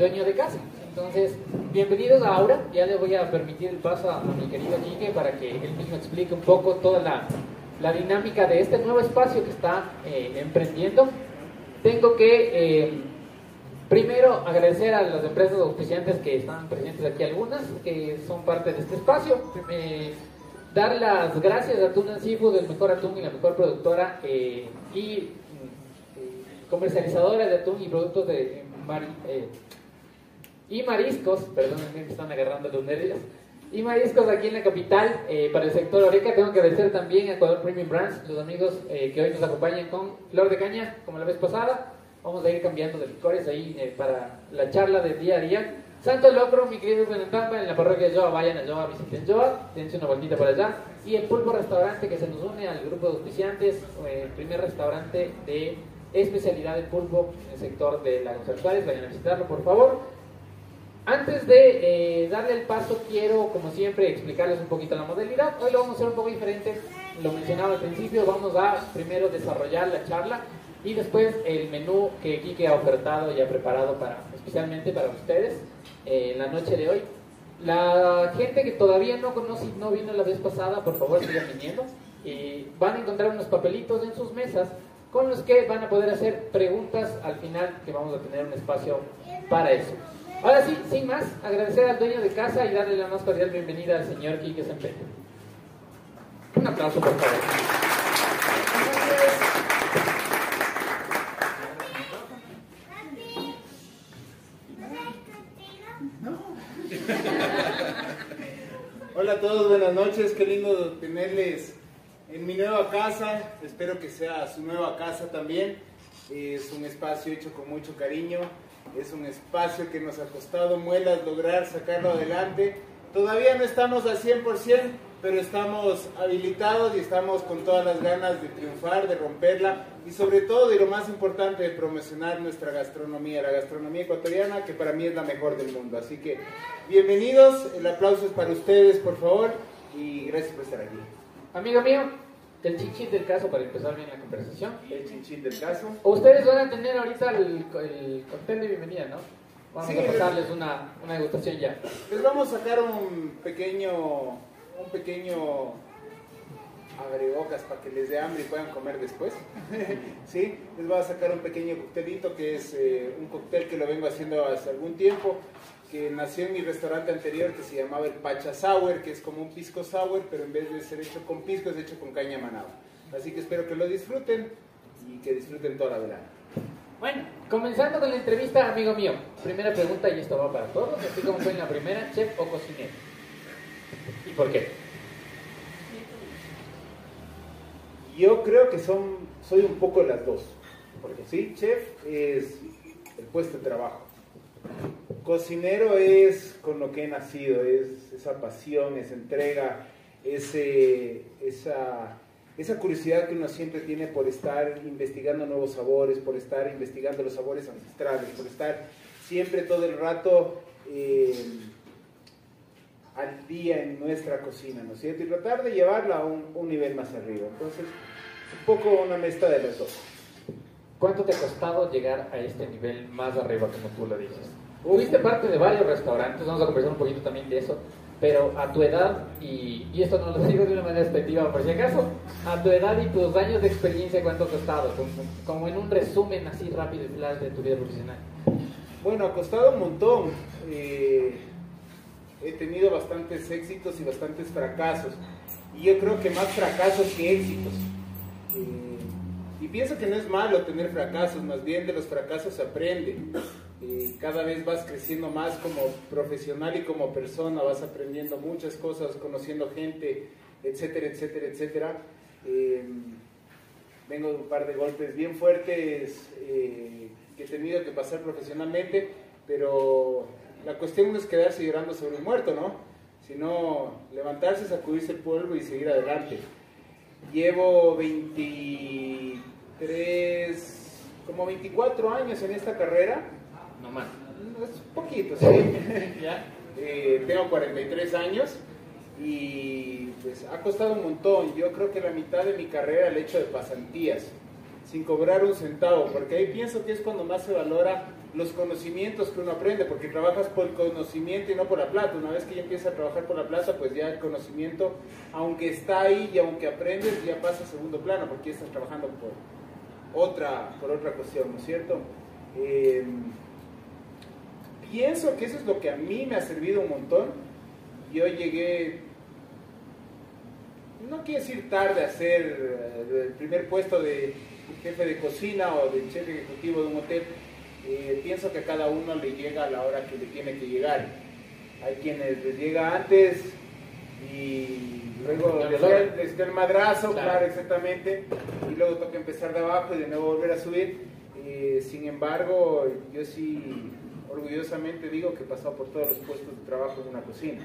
dueño de casa. Entonces, bienvenidos a Aura. Ya le voy a permitir el paso a, mi querido Quique para que él mismo explique un poco toda la, la dinámica de este nuevo espacio que está eh, emprendiendo. Tengo que eh, primero agradecer a las empresas auspiciantes que están presentes aquí, algunas que son parte de este espacio. Eh, dar las gracias a Tuna Seafood, el mejor atún y la mejor productora y comercializadora de atún y productos de y mariscos, perdón, me están agarrando los nervios, y mariscos aquí en la capital eh, para el sector Oreca. Tengo que agradecer también a Ecuador Premium Brands, los amigos eh, que hoy nos acompañan con Flor de Caña, como la vez pasada. Vamos a ir cambiando de licores ahí eh, para la charla del día a día. Santo Locro, mi querido Benetamba, en la parroquia de Joa, vayan a Joa, visiten Joa, dense una vueltita por allá. Y el Pulpo Restaurante que se nos une al grupo de auspiciantes, el primer restaurante de especialidad de pulpo en el sector de Lagos Actuales. Vayan a visitarlo, por favor. Antes de eh, darle el paso, quiero, como siempre, explicarles un poquito la modalidad. Hoy lo vamos a hacer un poco diferente. Lo mencionaba al principio, vamos a primero desarrollar la charla y después el menú que Kike ha ofertado y ha preparado para, especialmente para ustedes eh, en la noche de hoy. La gente que todavía no conoce y no vino la vez pasada, por favor sigan viniendo. Y van a encontrar unos papelitos en sus mesas con los que van a poder hacer preguntas al final, que vamos a tener un espacio para eso. Ahora sí, sin más, agradecer al dueño de casa y darle la más cordial bienvenida al señor Quique Sempeño. Un aplauso, por favor. Hola a todos, buenas noches, qué lindo tenerles en mi nueva casa, espero que sea su nueva casa también. Es un espacio hecho con mucho cariño, es un espacio que nos ha costado muelas lograr sacarlo adelante. Todavía no estamos al 100%, pero estamos habilitados y estamos con todas las ganas de triunfar, de romperla y sobre todo, y lo más importante, de promocionar nuestra gastronomía, la gastronomía ecuatoriana, que para mí es la mejor del mundo. Así que bienvenidos, el aplauso es para ustedes, por favor, y gracias por estar aquí. Amigo mío, el chinchín del caso para empezar bien la conversación. El chinchín del caso. Ustedes van a tener ahorita el, el cóctel de bienvenida, ¿no? Vamos a pasarles una, una degustación ya. Les vamos a sacar un pequeño, un pequeño abrebocas para que les dé hambre y puedan comer después. ¿Sí? Les voy a sacar un pequeño coctelito que es eh, un cóctel que lo vengo haciendo hace algún tiempo que nació en mi restaurante anterior que se llamaba el Pacha Sour, que es como un pisco sour, pero en vez de ser hecho con pisco es hecho con caña manaba. Así que espero que lo disfruten y que disfruten toda la velada. Bueno, comenzando con la entrevista, amigo mío. Primera pregunta, y esto va para todos, así como fue en la primera, chef o cocinero. ¿Y por qué? Yo creo que son, soy un poco las dos. Porque sí, chef es el puesto de trabajo Cocinero es con lo que he nacido, es esa pasión, esa entrega, ese, esa, esa curiosidad que uno siempre tiene por estar investigando nuevos sabores, por estar investigando los sabores ancestrales, por estar siempre todo el rato eh, al día en nuestra cocina, ¿no es cierto? Y tratar de llevarla a un, nivel más arriba. Entonces, un poco una mezcla de las dos. ¿Cuánto te ha costado llegar a este nivel más arriba, como tú lo dices? Fuiste parte de varios restaurantes, vamos a conversar un poquito también de eso, pero a tu edad, y, y esto no lo digo de una manera despectiva por si acaso, a tu edad y tus años de experiencia, ¿cuánto ha costado? Como, como en un resumen así rápido y flash de tu vida profesional. Bueno, ha costado un montón. Eh, he tenido bastantes éxitos y bastantes fracasos. Y yo creo que más fracasos que éxitos. Eh, pienso que no es malo tener fracasos, más bien de los fracasos aprende. Eh, cada vez vas creciendo más como profesional y como persona, vas aprendiendo muchas cosas, conociendo gente, etcétera, etcétera, etcétera. Eh, vengo de un par de golpes bien fuertes eh, que he tenido que pasar profesionalmente, pero la cuestión no es quedarse llorando sobre un muerto, ¿no? Sino levantarse, sacudirse el polvo y seguir adelante. Llevo 23, como 24 años en esta carrera. No más. Es poquito, sí. Eh, tengo 43 años y pues ha costado un montón. Yo creo que la mitad de mi carrera el hecho de pasantías. sin cobrar un centavo, porque ahí pienso que es cuando más se valora los conocimientos que uno aprende, porque trabajas por el conocimiento y no por la plata. Una vez que ya empiezas a trabajar por la plata, pues ya el conocimiento, aunque está ahí y aunque aprendes, ya pasa a segundo plano, porque ya estás trabajando por otra, por otra cuestión, ¿no es cierto? Eh, pienso que eso es lo que a mí me ha servido un montón. Yo llegué no quiero decir tarde a ser eh, el primer puesto de jefe de cocina o de chef ejecutivo de un hotel. Eh, pienso que a cada uno le llega a la hora que le tiene que llegar. Hay quienes les llega antes y luego les da el madrazo, claro. exactamente, luego toca empezar de abajo y de nuevo volver a subir. Eh, sin embargo, yo sí orgullosamente digo que he pasado por todos los puestos de trabajo en una cocina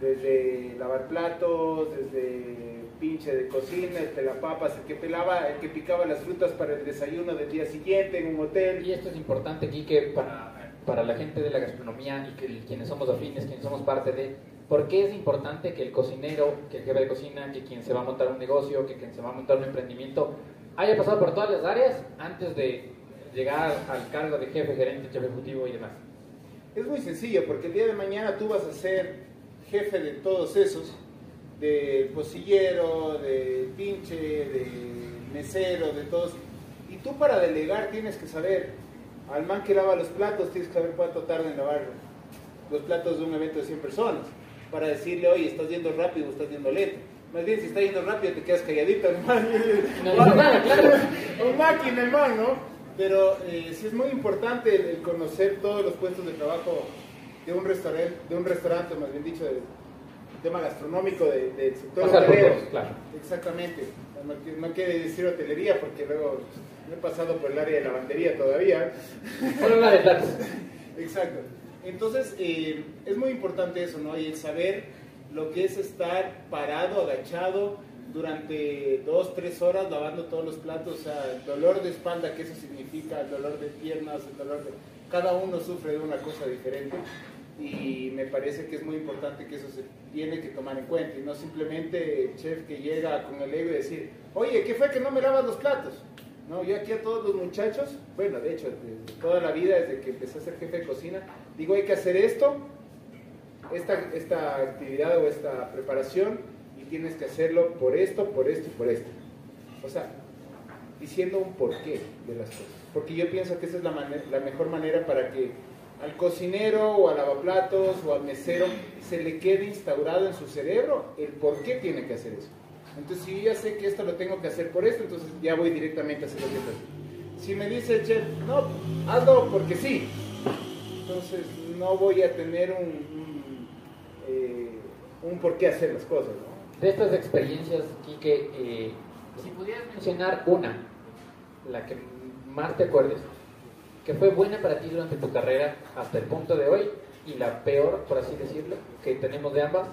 desde lavar platos, desde pinche de cocina, el pelapapas, el que pelaba, el que picaba las frutas para el desayuno del día siguiente en un hotel. Y esto es importante, Quique, para, para la gente de la gastronomía y que quienes somos afines, quienes somos parte de... ¿Por qué es importante que el cocinero, que el jefe de cocina, que quien se va a montar un negocio, que quien se va a montar un emprendimiento, haya pasado por todas las áreas antes de llegar al cargo de jefe, gerente, jefe ejecutivo y demás? Es muy sencillo, porque el día de mañana tú vas a ser jefe de todos esos, del pocillero, del pinche, del mesero, de todos. Y tú para delegar tienes que saber, al man que lava los platos, tienes que saber cuánto tarda en lavar los platos de un evento de 100 personas. Para decirle, oye, estás yendo rápido, estás yendo lento. Más bien, si está yendo rápido, te quedas calladito, hermano. No, claro. Un máquina, hermano, ¿no? Pero eh, sí es muy importante el conocer todos los puestos de trabajo de un restaurante, de un restaurante más bien dicho, del tema gastronómico del sector hotelero. Claro. Exactamente. No, quiere decir hotelería porque luego no he pasado por el área de lavandería todavía. Exacto. Entonces, eh, es muy importante eso, ¿no? Y el saber lo que es estar parado, agachado, durante dos, tres horas lavando todos los platos, o sea, el dolor de espalda, que eso significa, el dolor de piernas, el dolor de... Cada uno sufre de una cosa diferente y me parece que es muy importante que eso se tiene que tomar en cuenta y no simplemente el chef que llega con el ego y decir, oye, ¿qué fue que no me lavas los platos? No, yo aquí a todos los muchachos, bueno, de hecho, toda la vida, desde que empecé a ser jefe de cocina, digo, hay que hacer esto, esta, esta actividad o esta preparación, y tienes que hacerlo por esto, por esto y por esto. O sea, diciendo un porqué de las cosas. Porque yo pienso que esa es la, la mejor manera para que al cocinero o al lavaplatos o al mesero se le quede instaurado en su cerebro el por qué tiene que hacer eso. Entonces, si yo ya sé que esto lo tengo que hacer por esto, entonces ya voy directamente a hacer lo que hacer. Si me dice el chef, no, hazlo porque sí, entonces no voy a tener un, un, eh, por qué hacer las cosas. De estas experiencias, Quique, eh, si pudieras mencionar una, la que más te acuerdes, que fue buena para ti durante tu carrera hasta el punto de hoy y la peor, por así decirlo, que tenemos de ambas,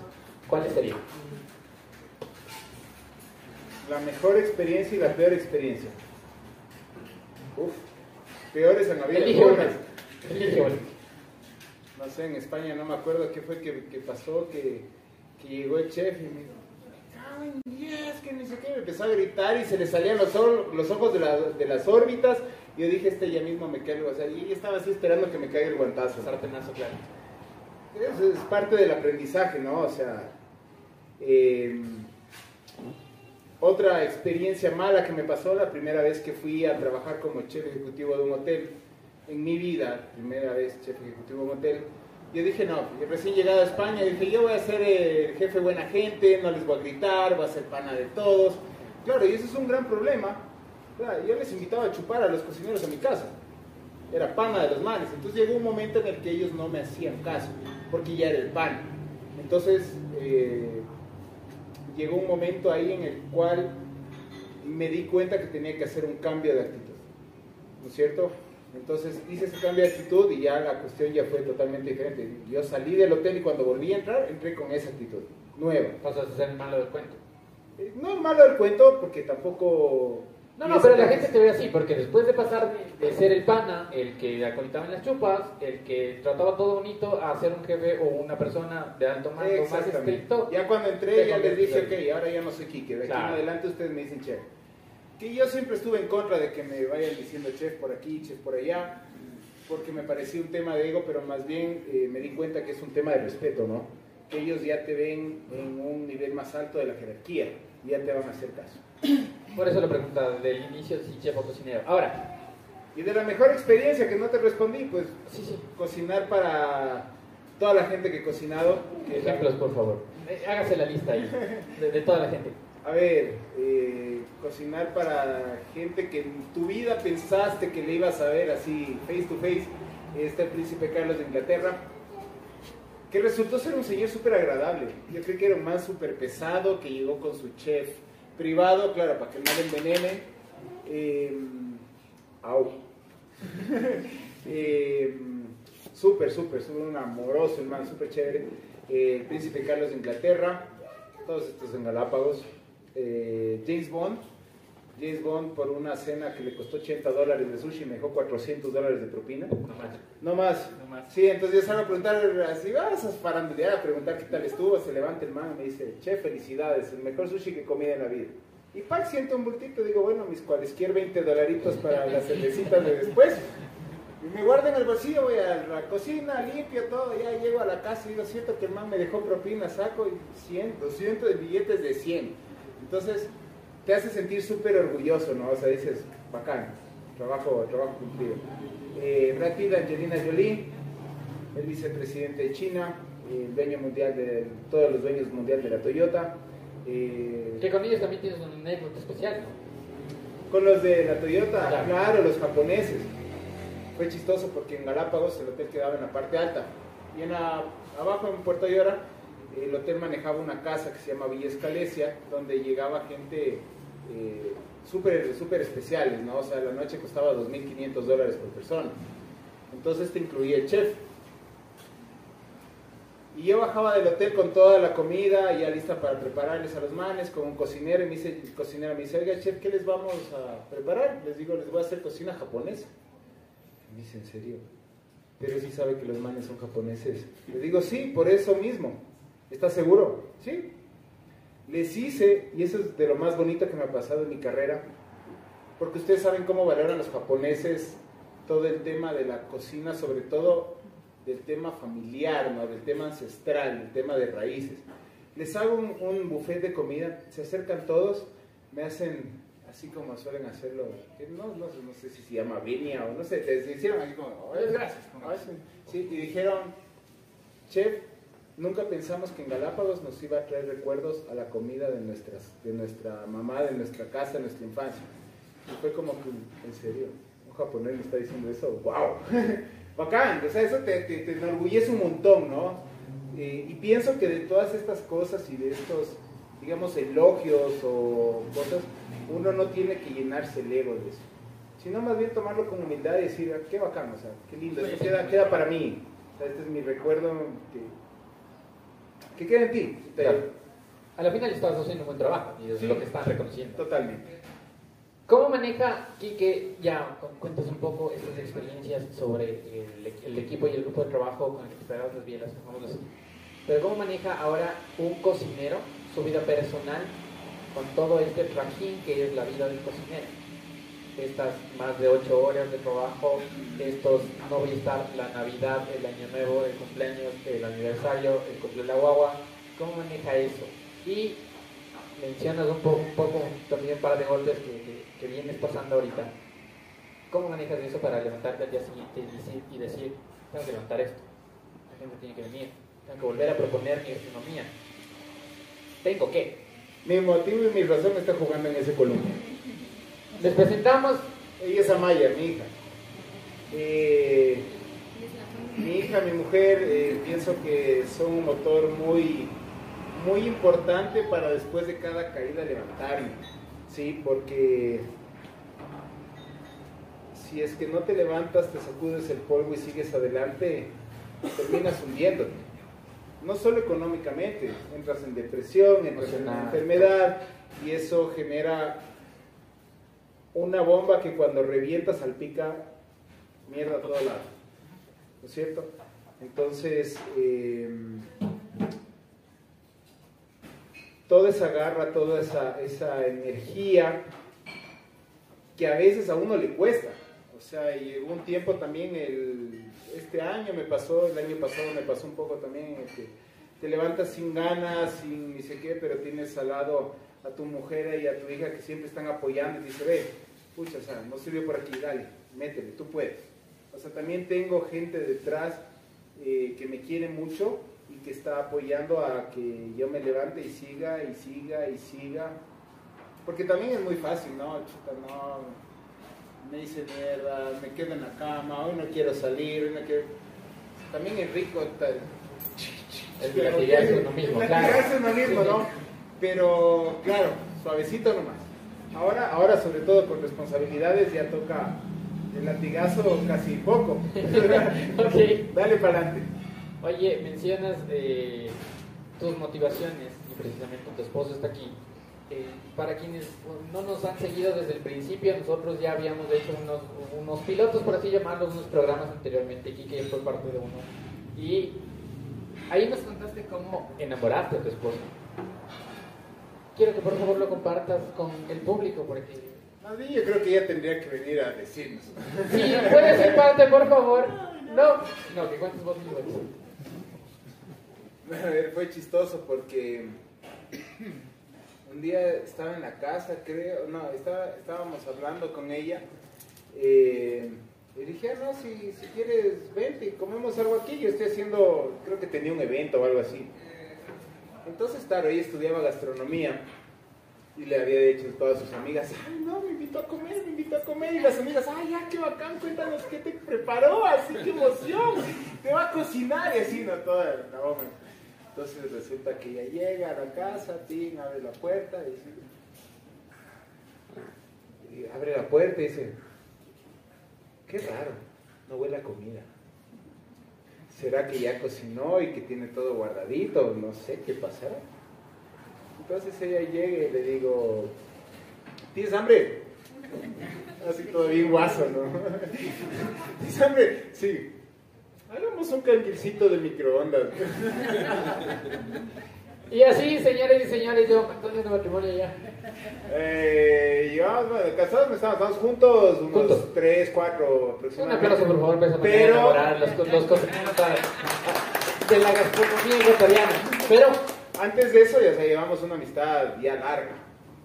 ¿cuáles serían? La mejor experiencia y la peor experiencia. Uf, peores en la vida. Elige No sé, en España no me acuerdo qué fue que, pasó, que, que, llegó el chef y me dijo, que ni sé qué, me empezó a gritar y se le salían los, los ojos de, la, de las órbitas yo dije, este ya mismo me caigo, o sea, y estaba así esperando que me caiga el guantazo. Sartenazo, claro. Es, es parte del aprendizaje, ¿no? O sea, em, otra experiencia mala que me pasó la primera vez que fui a trabajar como chef ejecutivo de un hotel en mi vida, primera vez chef ejecutivo de un hotel. Yo dije, no, recién llegado a España, dije, yo voy a ser el jefe buena gente, no les voy a gritar, voy a ser pana de todos. Claro, y eso es un gran problema, yo les invitaba a chupar a los cocineros a mi casa. Era pana de los manes. Entonces llegó un momento en el que ellos no me hacían caso, porque ya era el pan. Entonces eh, llegó un momento ahí en el cual me di cuenta que tenía que hacer un cambio de actitud. ¿No es cierto? Entonces hice ese cambio de actitud y ya la cuestión ya fue totalmente diferente. Yo salí del hotel y cuando volví a entrar, entré con esa actitud nueva. Pasas a ser malo del cuento. Eh, no malo del cuento, porque tampoco no, no, pero la gente te ve así, porque después de pasar de ser el pana, el que acolitaba en las chupas, el que trataba todo bonito, a ser un jefe o una persona de alto mando más estricto. Ya cuando entré, ya les dije, ok, ahora ya no soy Kike, de aquí en adelante ustedes me dicen che. que yo siempre estuve en contra de que me vayan diciendo chef por aquí, chef por allá, porque me parecía un tema de ego, pero más bien eh, me di cuenta que es un tema de respeto, ¿no? Que ellos ya te ven en un nivel más alto de la jerarquía, ya te van a hacer caso. Por eso lo preguntaba del inicio si chef o cocinero. Ahora. Y de la mejor experiencia que no te respondí, pues sí, sí. cocinar para toda la gente que he cocinado. Ejemplos, por favor. Eh, hágase la lista ahí, de, toda la gente. A ver, eh, cocinar para gente que en tu vida pensaste que le ibas a ver así, face to face. Está el príncipe Carlos de Inglaterra, que resultó ser un señor súper agradable. Yo creo que era man súper pesado, que llegó con su chef privado, claro, para que no le envenenen. Eh, au. eh, súper, súper un amoroso hermano, súper chévere. Eh, el príncipe Carlos de Inglaterra, todos estos en Galápagos. Eh, James Bond, James Bond por una cena que le costó 80 dólares de sushi me dejó 400 dólares de propina. No más. No más. No más. Sí, entonces yo salgo a preguntar, así vas a farandulear, a preguntar qué tal estuvo, se levanta el man y me dice, che, felicidades, el mejor sushi que comí en la vida. Y Pac siento un bultito, digo, bueno, mis cualesquier 20 dolaritos para las cervecitas de después. Y me guardo en el bolsillo, voy a la cocina, limpio todo, ya llego a la casa y digo, siento que el man me dejó propina, saco y 100, 200 de billetes de 100. Entonces, te hace sentir súper orgulloso, ¿no? O sea, dices, bacán, trabajo, trabajo cumplido. Eh, Angelina Jolie, el vicepresidente de China, el dueño mundial de, todos los dueños mundial de la Toyota. Eh, que con ellos también tienes un anécdota especial, ¿no? Con los de la Toyota, claro, los japoneses. Fue chistoso porque en Galápagos el hotel quedaba en la parte alta y en abajo en Puerto Llora el hotel manejaba una casa que se llama Villa Escalesia donde llegaba gente eh, súper super especiales, ¿no? O sea, la noche costaba 2.500 dólares por persona. Entonces te incluía el chef. Y yo bajaba del hotel con toda la comida ya lista para prepararles a los manes, con un cocinero, y me dice, el cocinero me dice, oiga chef, ¿qué les vamos a preparar? Les digo, les voy a hacer cocina japonesa. Me dice, ¿en serio? Pero sí sabe que los manes son japoneses. Le digo, sí, por eso mismo. ¿Estás seguro? Sí. Les hice, y eso es de lo más bonito que me ha pasado en mi carrera, porque ustedes saben cómo valoran los japoneses todo el tema de la cocina, sobre todo del tema familiar, ¿no? del tema ancestral, del tema de raíces. Les hago un, un buffet de comida, se acercan todos, me hacen así como suelen hacerlo, no, no, no, sé si se llama Vinia o no sé, te hicieron así como, gracias. Sí, y dijeron, chef, nunca pensamos que en Galápagos nos iba a traer recuerdos a la comida de, nuestras, de nuestra mamá, de nuestra casa, de nuestra infancia. Y fue como que, en serio, un japonés me está diciendo eso, wow, bacán, o sea, eso te, te, enorgullece un montón, ¿no? Y pienso que de todas estas cosas y de estos, digamos, elogios o cosas, uno no tiene que llenarse el ego de eso, sino más bien tomarlo con humildad y decir, ah, qué bacán, o sea, qué lindo, esto queda, queda para mí, este es mi recuerdo que, que queda en ti. A la final estás haciendo un buen trabajo y es lo que están reconociendo. Totalmente. ¿Cómo maneja, Quique, ya cuentas un poco estas experiencias sobre el, el, equipo y el grupo de trabajo con el que preparas las bielas, pero cómo maneja ahora un cocinero su vida personal con todo este trajín que es la vida del cocinero. Estas más de ocho horas de trabajo, estos no voy a estar la Navidad, el Año Nuevo, el cumpleaños, el aniversario, el cumpleaños de la guagua, ¿cómo maneja eso? Y mencionas un poco, un poco también un par de golpes que, que, vienes pasando ahorita. ¿Cómo manejas eso para levantarte al día siguiente y decir, y decir, tengo que levantar esto? La gente tiene que venir, tengo que volver a proponer mi economía. ¿Tengo que mi motivo y mi razón está jugando en ese columpio. Les presentamos. Ella es Amaya, mi hija. Eh, mi hija, mi mujer, eh, pienso que son un motor muy, muy importante para después de cada caída levantarme. ¿sí? Porque si es que no te levantas, te sacudes el polvo y sigues adelante, terminas hundiéndote no solo económicamente, entras en depresión, entras en una enfermedad y eso genera una bomba que cuando revienta salpica mierda a todo lado. ¿No es cierto? Entonces, em, toda esa garra, toda esa, esa energía que a veces a uno le cuesta. O sea, llegó un tiempo también, el, este año me pasó, el año pasado me pasó un poco también, que te levantas sin ganas, sin ni sé qué, pero tienes al lado a tu mujer y a tu hija que siempre están apoyando y dice, ve, pucha, o sea, no sirvió por aquí, dale, métele, tú puedes. O sea, también tengo gente detrás eh, que me quiere mucho y que está apoyando a que yo me levante y siga y siga y siga. Porque también es muy fácil, ¿no? Chuta, no me dice mierda, me quedo en la cama, hoy no quiero salir, hoy no quiero... También es rico tal... Latigarse uno mismo, claro. uno mismo, ¿no? Pero, claro, suavecito nomás. Ahora, ahora sobre todo con responsabilidades ya toca el latigazo casi poco. okay. Dale para adelante. Oye, mencionas tus motivaciones y precisamente tu esposo está aquí. Eh, para quienes no nos han seguido desde el principio, nosotros ya habíamos hecho unos, unos pilotos, por así llamarlos, unos programas anteriormente, Kike fue parte de uno. Y ahí nos contaste cómo enamoraste a tu esposo. Quiero que por favor lo compartas con el público, porque... Más bien yo creo que ella tendría que venir a decirnos. Sí, puede ser parte, por favor. No, no, que cuentes vos mismo. A ver, fue chistoso porque un día estaba en la casa, creo, no, estaba, estábamos hablando con ella. Eh, y dije, ah, no, si, si quieres, vente y comemos algo aquí. Yo estoy haciendo, creo que tenía un evento o algo así. Entonces, claro, ella estudiaba gastronomía y le había dicho a todas sus amigas, ay, no, me invitó a comer, me invitó a comer. Y las amigas, ay, ya, qué bacán, cuéntanos qué te preparó, así, qué emoción, te va a cocinar y así, ¿no? Toda la bomba. Entonces resulta que ella llega a la casa, Tim abre la puerta y, dice, y abre la puerta y dice, qué raro, no huele a comida. ¿Será que ya cocinó y que tiene todo guardadito? No sé qué pasará. Entonces ella llega y le digo, ¿tienes hambre? Así bien guaso, ¿no? ¿Tienes hambre? Sí. Hagamos un canguilcito de microondas. Y así, señores y señores, yo, Antonio de matrimonio ya. Eh, yo, casados estamos, juntos, unos juntos. tres, cuatro aproximadamente. Un aplauso, por favor, para Pero... enamorar los, los de la gastronomía ecuatoriana. Pero... Antes de eso, ya se llevamos una amistad ya larga.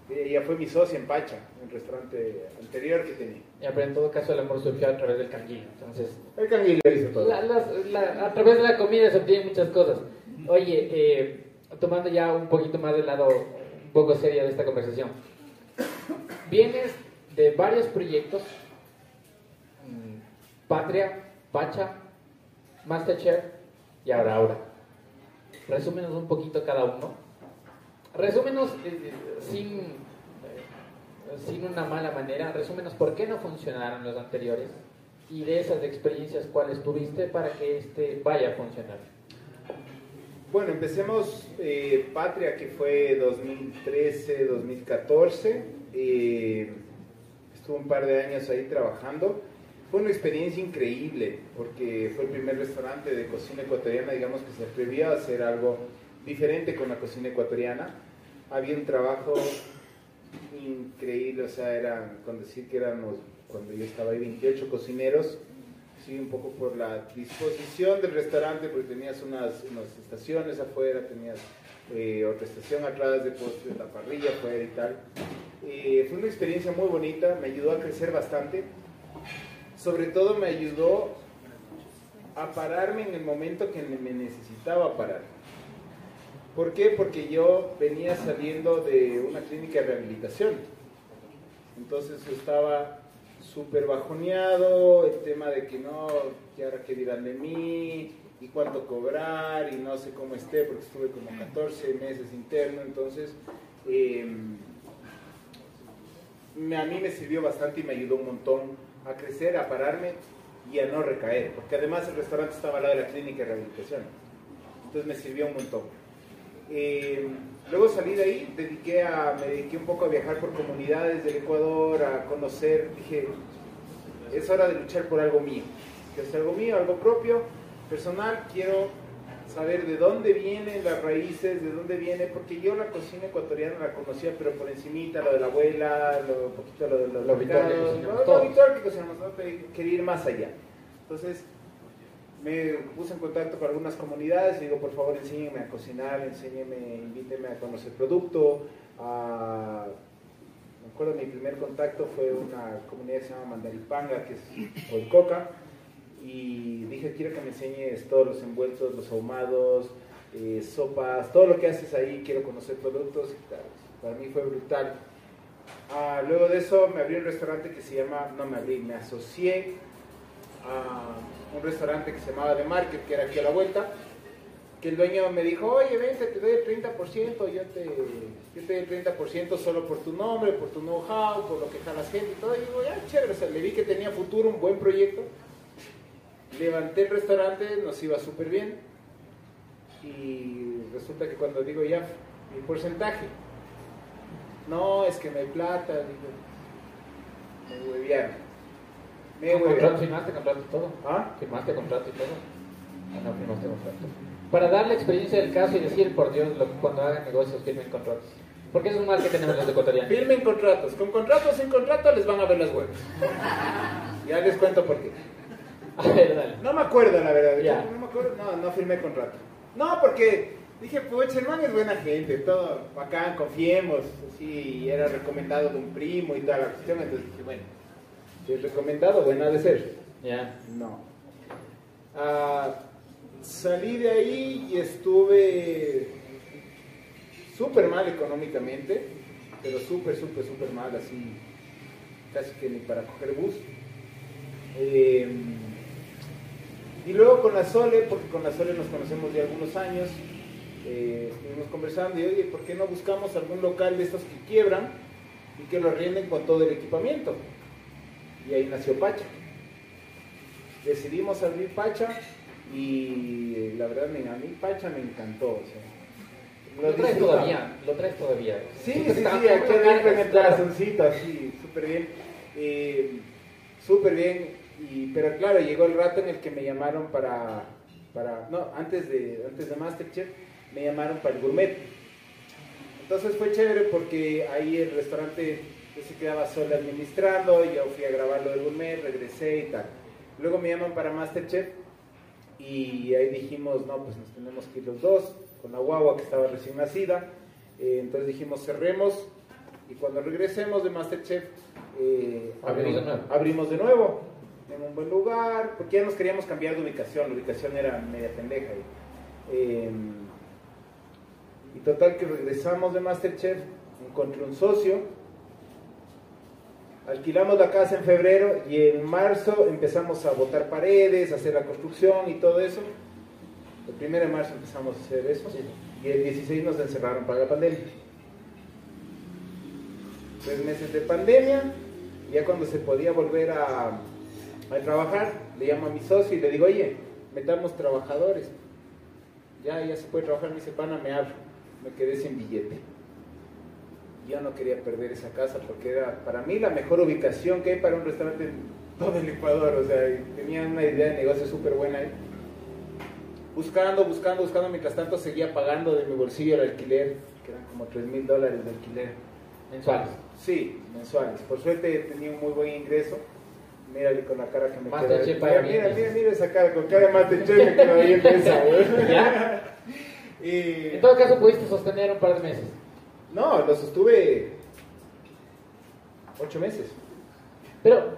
Ella fue mi socia en Pacha, un restaurante anterior que tenía. Ya, pero en todo caso el amor surgió a través del canguillo, entonces... El canguillo hizo todo. a través de la comida se obtienen muchas cosas. Oye, eh, tomando ya un poquito más del lado un poco serio de esta conversación. Vienes de varios proyectos, mm, Patria, Pacha, Masterchef y ahora ahora. Resúmenos un poquito cada uno Resúmenos eh, eh, sin, eh, sin una mala manera, resúmenos por qué no funcionaron los anteriores y de esas experiencias cuáles tuviste para que este vaya a funcionar. Bueno, empecemos Patria, que fue 2013, 2014. estuve un par de años ahí trabajando. Fue una experiencia increíble porque fue el primer restaurante de cocina ecuatoriana, digamos, que se atrevió a hacer algo diferente con la cocina ecuatoriana había un trabajo increíble, o sea, eran, con decir que éramos, cuando yo estaba ahí, 28 cocineros, un poco por la disposición del restaurante, porque tenías unas, unas estaciones afuera, tenías eh, otra estación atrás, de la parrilla afuera y tal. Eh, fue una experiencia muy bonita, me ayudó a crecer bastante, sobre todo me ayudó a pararme en el momento que me necesitaba parar ¿Por qué? Porque yo venía saliendo de una clínica de rehabilitación. Entonces yo estaba súper bajoneado, el tema de que no, ¿y ahora qué dirán de mí? ¿Y cuánto cobrar? Y no sé cómo esté, porque estuve como 14 meses interno. Entonces, em, a mí me sirvió bastante y me ayudó un montón a crecer, a pararme y a no recaer. Porque además el restaurante estaba al lado de la clínica de rehabilitación. Entonces me sirvió un montón. Eh, luego salí de ahí, dediqué a, me dediqué un poco a viajar por comunidades del Ecuador, a conocer, dije, es hora de luchar por algo mío, que es algo mío, algo propio, personal, quiero saber de dónde vienen las raíces, de dónde viene, porque yo la cocina ecuatoriana la conocía, pero por encimita, lo de la abuela, lo, poquito lo de los Lo lo, habitual que cocinamos, quería ir más allá. Entonces, me puse en contacto con algunas comunidades y digo, por favor, enséñenme a cocinar, enséñenme, invítenme a conocer producto. A... Me acuerdo, mi primer contacto fue una comunidad que se llama Mandaripanga, que es Coca y dije, quiero que me enseñes todos los envueltos, los ahumados, eh, sopas, todo lo que haces ahí, quiero conocer productos. Para mí fue brutal. Ah, luego de eso me abrí un restaurante que se llama, no me abrí, me asocié a un restaurante que se llamaba The Market, que era aquí a la vuelta, que el dueño me dijo, oye, vente, te doy el 30%, yo te, te doy el 30% solo por tu nombre, por tu know-how, por lo que jalas gente y todo. Y digo, ya, chévere, o le vi que tenía futuro, un buen proyecto. Levanté el restaurante, nos iba súper bien. Y resulta que cuando digo ya, mi porcentaje, no, es que no hay plata, digo, me huevearon. Me ¿Contrato, huevearon. ¿Firmaste contrato y todo? ¿Ah? ¿Firmaste contrato y todo? Ah, no, firmaste contrato. Para dar la experiencia del caso y decir, por Dios, lo cuando hagan negocios firmen contratos. Porque es un mal que tenemos los ecuatorianos. Firmen contratos. Con contrato o sin contrato les van a ver las huevas. Ya les cuento por qué. A ver, dale. No me acuerdo, la verdad. Ya. No me acuerdo. No, no firmé contrato. No, porque dije, pues el man es buena gente, todo bacán, confiemos. Así, era recomendado de un primo y toda la cuestión. Entonces dije, bueno, si es recomendado, buena ha de ser. Ya. No. Ah, salí de ahí y estuve súper mal económicamente, pero súper, súper, súper mal, así casi que ni para coger bus. Eh, y luego con la Sole, porque con la Sole nos conocemos de algunos años, eh, estuvimos conversando y oye, ¿por qué no buscamos algún local de estos que quiebran y que lo rienden con todo el equipamiento? Y ahí nació Pacha decidimos abrir Pacha y la verdad a mí Pacha me encantó. o sea, Lo traes todavía, lo traes todavía. Sí, sí, sí, aquí adentro en el corazoncito, así, súper bien. Eh, súper bien, y, pero claro, llegó el rato en el que me llamaron para, para no, antes de, antes de Masterchef, me llamaron para el gourmet. Entonces fue chévere porque ahí el restaurante yo se quedaba solo administrando, yo fui a grabar lo del gourmet, regresé y tal. Luego me llaman para Masterchef y ahí dijimos, no, pues nos tenemos que ir los dos, con la guagua que estaba recién nacida. Eh, entonces dijimos, cerremos y cuando regresemos de Masterchef, eh, Abrimos de nuevo. abrimos de nuevo en un buen lugar, porque ya nos queríamos cambiar de ubicación, la ubicación era media pendeja. Y, eh, y total que regresamos de Masterchef, encontré un socio, alquilamos la casa en febrero y en marzo empezamos a botar paredes, a hacer la construcción y todo eso. El primero de marzo empezamos a hacer eso Sí. y el 16 nos encerraron para la pandemia. Tres meses de pandemia, ya cuando se podía volver a, a trabajar, le llamo a mi socio y le digo, oye, metamos trabajadores. Ya, ya se puede trabajar, me dice, pana, me abro. Me quedé sin billete. Yo no quería perder esa casa porque era para mí la mejor ubicación que hay para un restaurante en todo el Ecuador. O sea, tenía una idea de negocio súper buena ahí. Buscando, buscando, buscando. Mientras tanto seguía pagando de mi bolsillo el alquiler, que eran como 3 mil dólares de alquiler. Mensuales. Sí, mensuales. Por suerte tenía un muy buen ingreso. Mírale con la cara que me queda. Mira, mira, mira, mira esa cara, con cara de Masterchef me quedó bien esa, güey. ¿Ya? Y... En todo caso, pudiste sostener un par de meses. No, lo sostuve ocho meses. Pero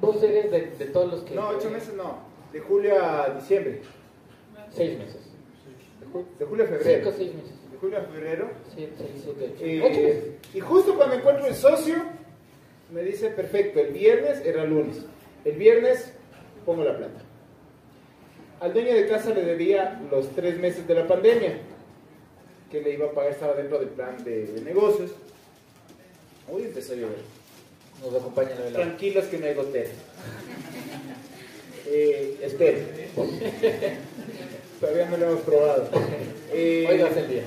vos eres de, de todos los que. No, ocho meses no. De julio a diciembre. Seis meses. De, ju- de julio a febrero. Cinco, seis meses. De julio a febrero. Siete, seis, siete, ocho. Eh, Ocho meses. y justo cuando encuentro el socio, me dice, perfecto, el viernes era lunes. El viernes pongo la plata. Al dueño de casa le debía los tres meses de la pandemia, que le iba a pagar, estaba dentro del plan de, de negocios. Uy, empezó a llover. Nos acompaña la velada. Tranquilos que no hay goteras. Eh, espero. Todavía no lo hemos probado. Eh, Hoy el día.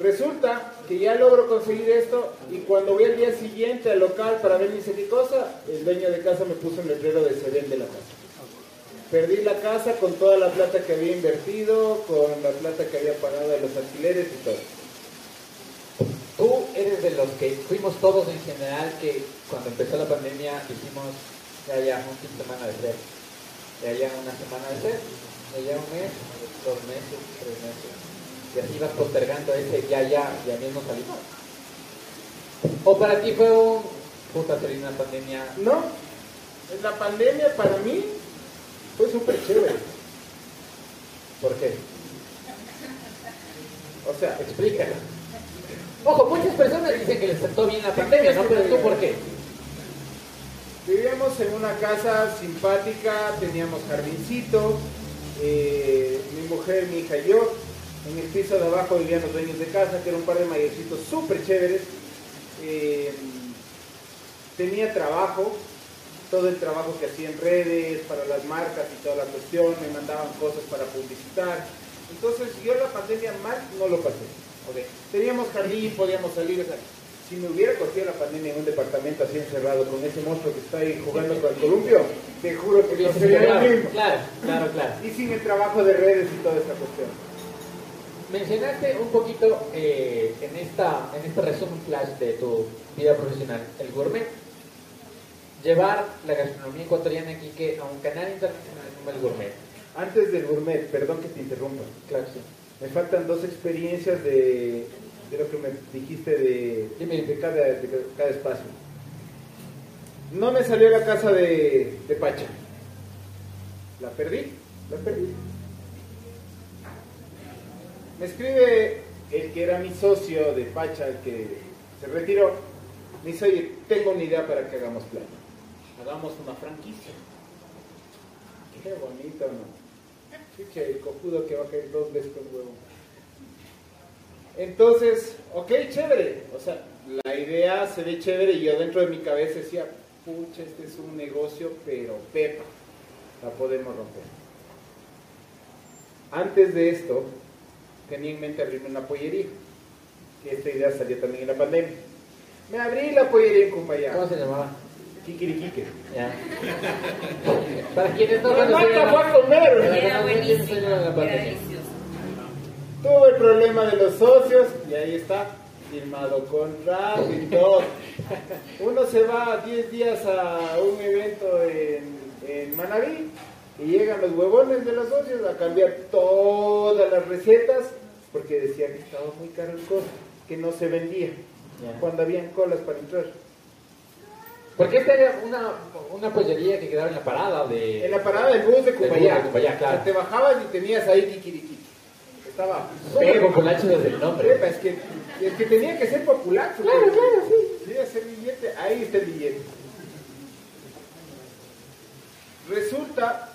Resulta que ya logro conseguir esto y cuando voy al día siguiente al local para ver qué cosa, el dueño de casa me puso un letrero de se vende la casa. Perdí la casa con toda la plata que había invertido, con la plata que había pagado de los alquileres y todo. Tú eres de los que fuimos todos en general que cuando empezó la pandemia dijimos ya ya un fin de semana de ser, ya ya una semana de ser, ya ya un mes, dos meses, tres meses. Y así vas postergando ese ya ya, ya mismo salimos. ¿O para ti fue un puta una pandemia? No, la pandemia para mí fue súper chévere. ¿Por qué? O sea, Explícalo. Ojo, muchas personas dicen que les sentó bien la pandemia, ¿no? Pero tú, ¿por qué? Vivíamos en una casa simpática, teníamos jardincito, eh, mi mujer, mi hija y yo. En el piso de abajo vivían los dueños de casa, que era un par de mayorcitos súper chéveres. Eh, tenía trabajo, todo el trabajo que hacía en redes, para las marcas y toda la cuestión, me mandaban cosas para publicitar. Entonces yo la pandemia mal no lo pasé. Teníamos jardín, podíamos salir. o sea, si me hubiera cogido la pandemia en un departamento así encerrado con ese monstruo que está ahí jugando con el columpio, te juro que no sería lo mismo. claro, claro, claro. Y sin el trabajo de redes y toda esta cuestión. Mencionaste un poquito eh, en, esta, en este resumen flash de tu vida profesional, el gourmet. Llevar la gastronomía ecuatoriana aquí que a un canal internacional como el gourmet. Antes del gourmet, perdón que te interrumpa. Claro, sí. Me faltan dos experiencias de, de lo que me dijiste de, Dime. de, cada, de cada espacio. No me salió la casa de, de Pacha. La perdí, la perdí. Me escribe el que era mi socio de Pacha, el que se retiró. Me dice, oye, tengo una idea para que hagamos plata. Hagamos una franquicia. Qué bonito, ¿no? Chucha, el cojudo que va a caer dos veces con huevo. Entonces, ok, chévere. O sea, la idea se ve chévere y yo dentro de mi cabeza decía, pucha, este es un negocio, pero pepa, la podemos romper. Antes de esto, tenía en mente abrirme una pollería. Esta idea salió también en la pandemia. Me abrí la pollería en Cumbayá. ¿Cómo se llamaba? Kikiriquique. Ya. Para quienes no ¡La conocen la- fue a comer! Era buenísimo, era. Tuve el problema de los socios y ahí está, firmado contrato y todo. Uno se va 10 días a un evento en, en Manaví y llegan los huevones de los socios a cambiar todas las recetas porque decían que estaba muy caro el costo, que no se vendía cuando habían colas para entrar. Porque esta era una, una pollería que quedaba en la parada de... En la parada del bus de Del bus de Cumbayá, Cumbayá, claro. Te bajabas y tenías ahí kikiriquiki. Estaba populacho desde el nombre. Epa, es que, es que tenía que ser popular. Claro, claro, sí. Debe ser billete, ahí está el billete. Resulta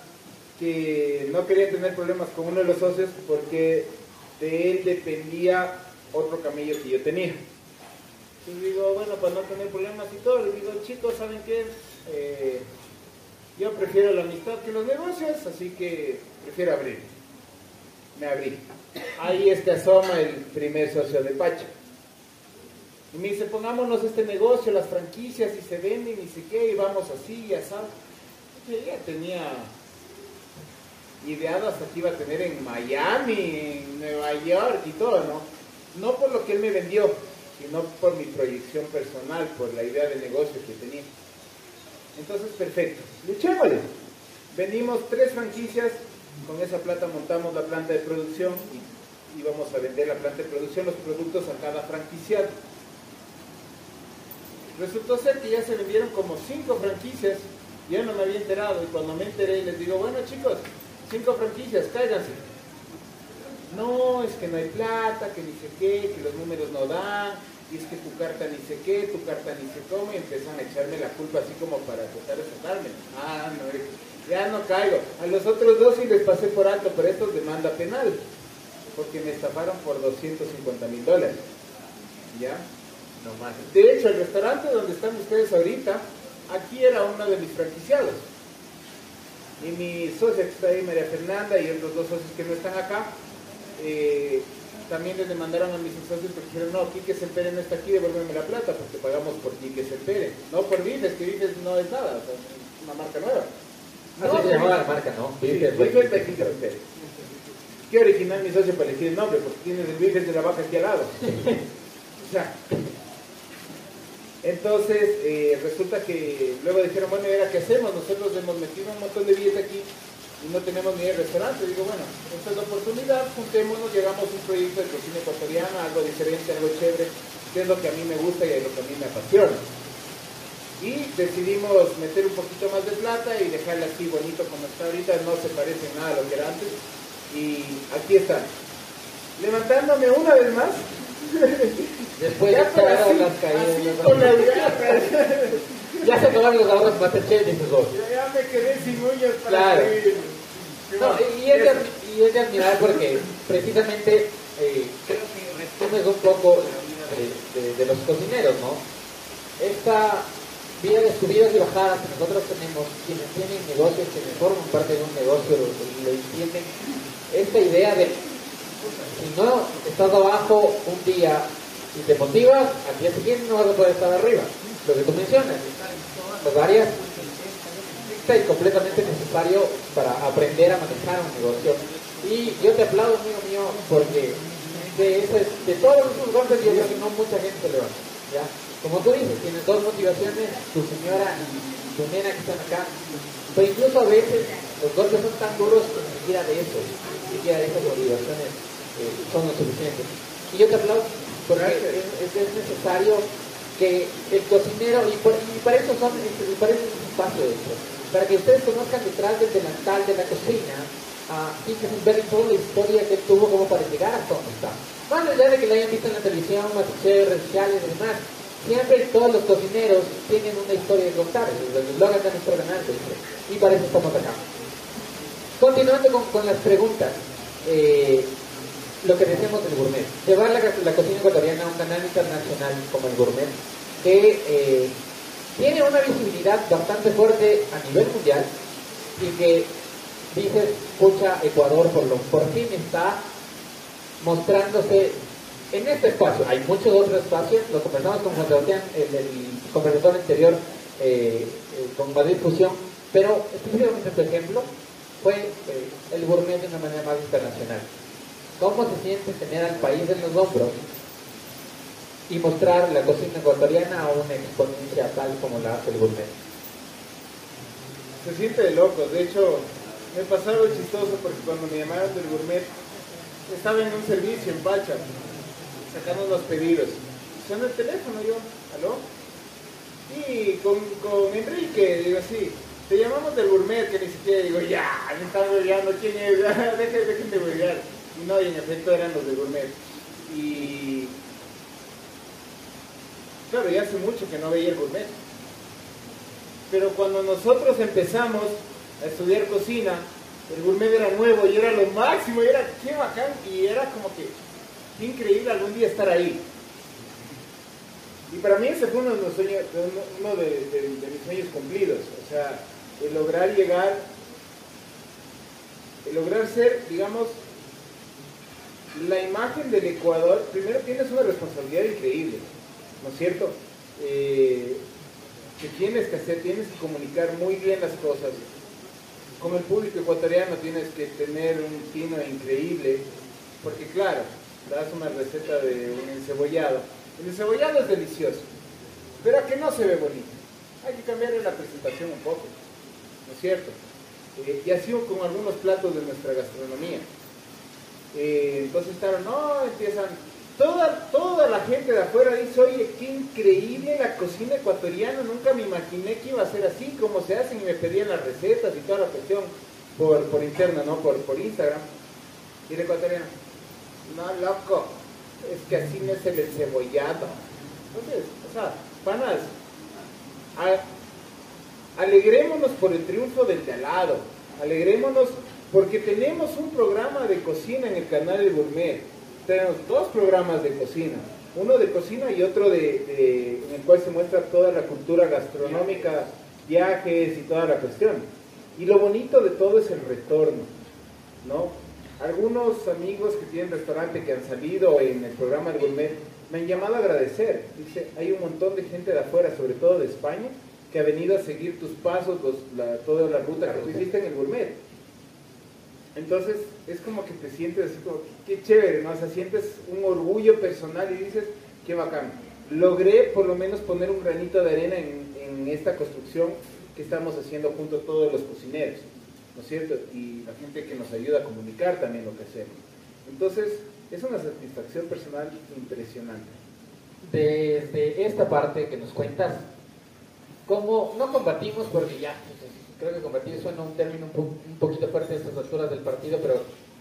que no quería tener problemas con uno de los socios porque de él dependía otro camello que yo tenía. Entonces digo, bueno, para no tener problemas y todo, le digo, chicos, ¿saben qué? Eh, yo prefiero la amistad que los negocios, así que prefiero abrir. Me abrí. Ahí es que asoma el primer socio de Pacha. Y me dice, pongámonos este negocio, las franquicias, y se venden, y sé qué, y vamos así, y así. Yo ya tenía ideado hasta que iba a tener en Miami, en Nueva York y todo, ¿no? No por lo que él me vendió, sino por mi proyección personal, por la idea de negocio que tenía. Entonces, perfecto. Luchémosle. Vendimos tres franquicias, con esa plata montamos la planta de producción y íbamos a vender la planta de producción, los productos a cada franquiciado. Resultó ser que ya se vendieron como cinco franquicias, yo no me había enterado y cuando me enteré les digo, bueno chicos, cinco franquicias, cáiganse. No, es que no hay plata, que ni sé qué, que los números no dan, y es que tu carta ni sé qué, tu carta ni sé cómo, y empiezan a echarme la culpa así como para tratar de sacarme. Ah, no, ya no caigo. A los otros dos sí les pasé por alto, pero estos demanda penal, porque me estafaron por 250 mil dólares. ¿Ya? No más. De hecho, el restaurante donde están ustedes ahorita, aquí era uno de mis franquiciados. Y mi socia que está ahí, María Fernanda, y otros dos socios que no están acá, eh, también les demandaron a mis socios porque dijeron, no, Quique Sempere no está aquí, devuélveme la plata, porque pagamos por Quique Sempere. No por Vives, que Vives no es nada, o sea, es una marca nueva. Así se llamaba la marca, ¿no? Virgen Virgen Carretera. Qué original mi socio para elegir el nombre, porque tiene el Virgen de la Vaca aquí al lado. o sea, entonces eh, resulta que luego dijeron, bueno, ¿y ahora qué hacemos? Nosotros hemos metido un montón de billetes aquí y no tenemos ni el restaurante. Digo, bueno, esta es la oportunidad, juntémonos, llegamos a un proyecto de cocina ecuatoriana, algo diferente, algo chévere, que es lo que a mí me gusta y es lo que a mí me apasiona. Y decidimos meter un poquito más de plata y dejarla así bonito como está ahorita, no se parece nada a lo que era antes. Y aquí está. Levantándome una vez más. Después ya de las caídas. ya se acabaron los ahorros Masterchef, dices vos. Ya, me quedé sin uñas para claro. y, es de, y es de admirar porque precisamente eh, creo que resumes un poco de, de, los cocineros, ¿no? Esta vida de subidas y bajadas que nosotros tenemos, quienes tienen negocios, quienes forman parte de un negocio, lo, lo entienden, esta idea de si no estás abajo un día y te motivas, al día siguiente no vas a poder estar arriba. Lo que tú mencionas, áreas es completamente necesario para aprender a manejar un negocio. Y yo te aplaudo, amigo mío, porque de, de todos esos golpes yo creo que no mucha gente se levanta. ¿ya? Como tú dices, tienes dos motivaciones, tu señora y tu nena que están acá, pero incluso a veces los golpes son tan duros que ni siquiera de eso, ni siquiera de esas motivaciones eh, son lo suficientes. Y yo te aplaudo porque es, es, necesario que el cocinero, y, para eso son, y para eso es un espacio de eso, para que ustedes conozcan detrás del delantal de la cocina, uh, y que ver toda la historia que tuvo como para llegar hasta donde está. Más allá de que lo hayan visto en la televisión, redes sociales y demás, siempre todos los cocineros tienen una historia de contar, el eslogan de nuestro canal, y para eso estamos acá. Continuando con, con las preguntas. Eh, lo que decíamos del gourmet. Llevar la, cocina ecuatoriana a un canal internacional como el gourmet, que eh, tiene una visibilidad bastante fuerte a nivel mundial y que dices, escucha, Ecuador por, lo, por fin está mostrándose en este espacio. Hay muchos otros espacios, lo conversamos con Sebastián en el conversatorio anterior eh, eh, con Madrid Fusión, pero específicamente tu ejemplo fue el gourmet de una manera más internacional. ¿Cómo se siente tener al país en los hombros y mostrar la cocina ecuatoriana a una exponencia tal como la hace el gourmet? Se siente de loco. De hecho, me pasó algo chistoso porque cuando me llamaron del gourmet, estaba en un servicio en Pacha, sacando los pedidos. Suena el teléfono yo, ¿aló? Y con, con Enrique, digo así, te llamamos del gourmet, que ni siquiera digo, ya, me están bebiendo, ¿quién es? beber. Y no, y en efecto eran los de gourmet. Y claro, ya hace mucho que no veía el gourmet. Pero cuando nosotros empezamos a estudiar cocina, el gourmet era nuevo y era lo máximo, y era qué bacán, y era como que increíble algún día estar ahí. Y para mí ese fue uno de, uno de mis sueños cumplidos, o sea, el lograr llegar, el lograr ser, digamos, la imagen del Ecuador, primero tienes una responsabilidad increíble, ¿no es cierto? Eh, que tienes que hacer, tienes que comunicar muy bien las cosas. Como el público ecuatoriano tienes que tener un tino increíble, porque claro, das una receta de un encebollado. El encebollado es delicioso, pero a que no se ve bonito. Hay que cambiarle la presentación un poco, ¿no es cierto? Eh, y así con algunos platos de nuestra gastronomía. Eh, entonces estaban, no, empiezan, toda, toda la gente de afuera dice, oye, qué increíble la cocina ecuatoriana, nunca me imaginé que iba a ser así, como se hacen, y me pedían las recetas y toda la cuestión por, por interno, ¿no? Por, por Instagram. Y el ecuatoriano, no, loco, es que así no es el encebollado. Entonces, o sea, panas, alegrémonos por el triunfo del de alegrémonos porque tenemos un programa de cocina en el canal de Gourmet. Tenemos dos programas de cocina. Uno de cocina y otro de, en el cual se muestra toda la cultura gastronómica, viajes y toda la cuestión. Y lo bonito de todo es el retorno, ¿no? Algunos amigos que tienen restaurante que han salido en el programa de Gourmet me han llamado a agradecer. Dice, hay un montón de gente de afuera, sobre todo de España, que ha venido a seguir tus pasos, la, toda la ruta que tú hiciste en el gourmet. Entonces es como que te sientes así como, qué chévere, ¿no? O sea, sientes un orgullo personal y dices, qué bacán. Logré por lo menos poner un granito de arena en, esta construcción que estamos haciendo junto a todos los cocineros, ¿no es cierto? Y la gente que nos ayuda a comunicar también lo que hacemos. Entonces, es una satisfacción personal impresionante. Desde esta parte que nos cuentas, ¿cómo no combatimos? Porque ya, creo que combatir suena un término un, poquito fuerte a estas alturas del partido, pero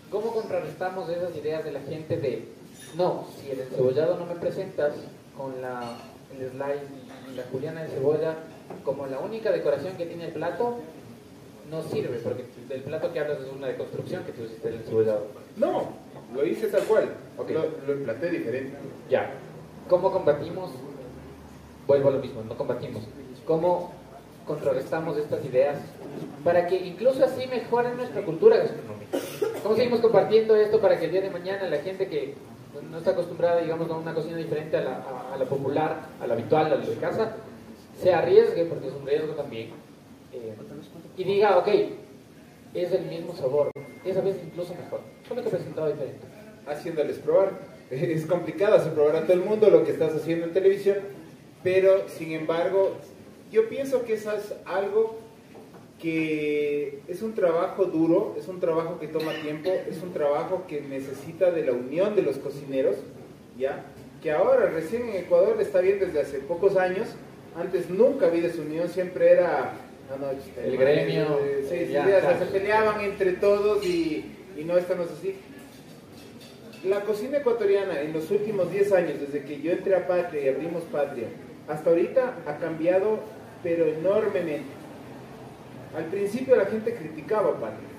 ¿cómo contrarrestamos esas ideas de la gente de, no, si el encebollado no me presentas con la, el slide y la juliana de cebolla como la única decoración que tiene el plato, no sirve, porque el plato que hablas es una deconstrucción que tú hiciste el encebollado. No, lo hice tal cual, lo, lo emplaté diferente. Ya. ¿Cómo combatimos? Vuelvo a lo mismo, no combatimos. ¿Cómo contrarrestamos estas ideas para que incluso así mejoren nuestra cultura gastronómica? ¿Cómo seguimos compartiendo esto para que el día de mañana la gente que no está acostumbrada, digamos, a una cocina diferente a la, a, la popular, a la habitual, a la de casa, se arriesgue, porque es un riesgo también, eh, y diga, ok, es el mismo sabor, esa vez incluso mejor, solo que presentado diferente. Haciéndoles probar. Es complicado hacer probar a todo el mundo lo que estás haciendo en televisión, pero sin embargo, yo pienso que eso es algo que es un trabajo duro, es un trabajo que toma tiempo, es un trabajo que necesita de la unión de los cocineros, ¿ya? Que ahora recién en Ecuador está bien desde hace pocos años, antes nunca había desunión, siempre era el gremio. sí, se peleaban entre todos y, y no estamos así. La cocina ecuatoriana en los últimos 10 años, desde que yo entré a Patria y abrimos Patria, hasta ahorita ha cambiado, pero enormemente. Al principio la gente criticaba Patria.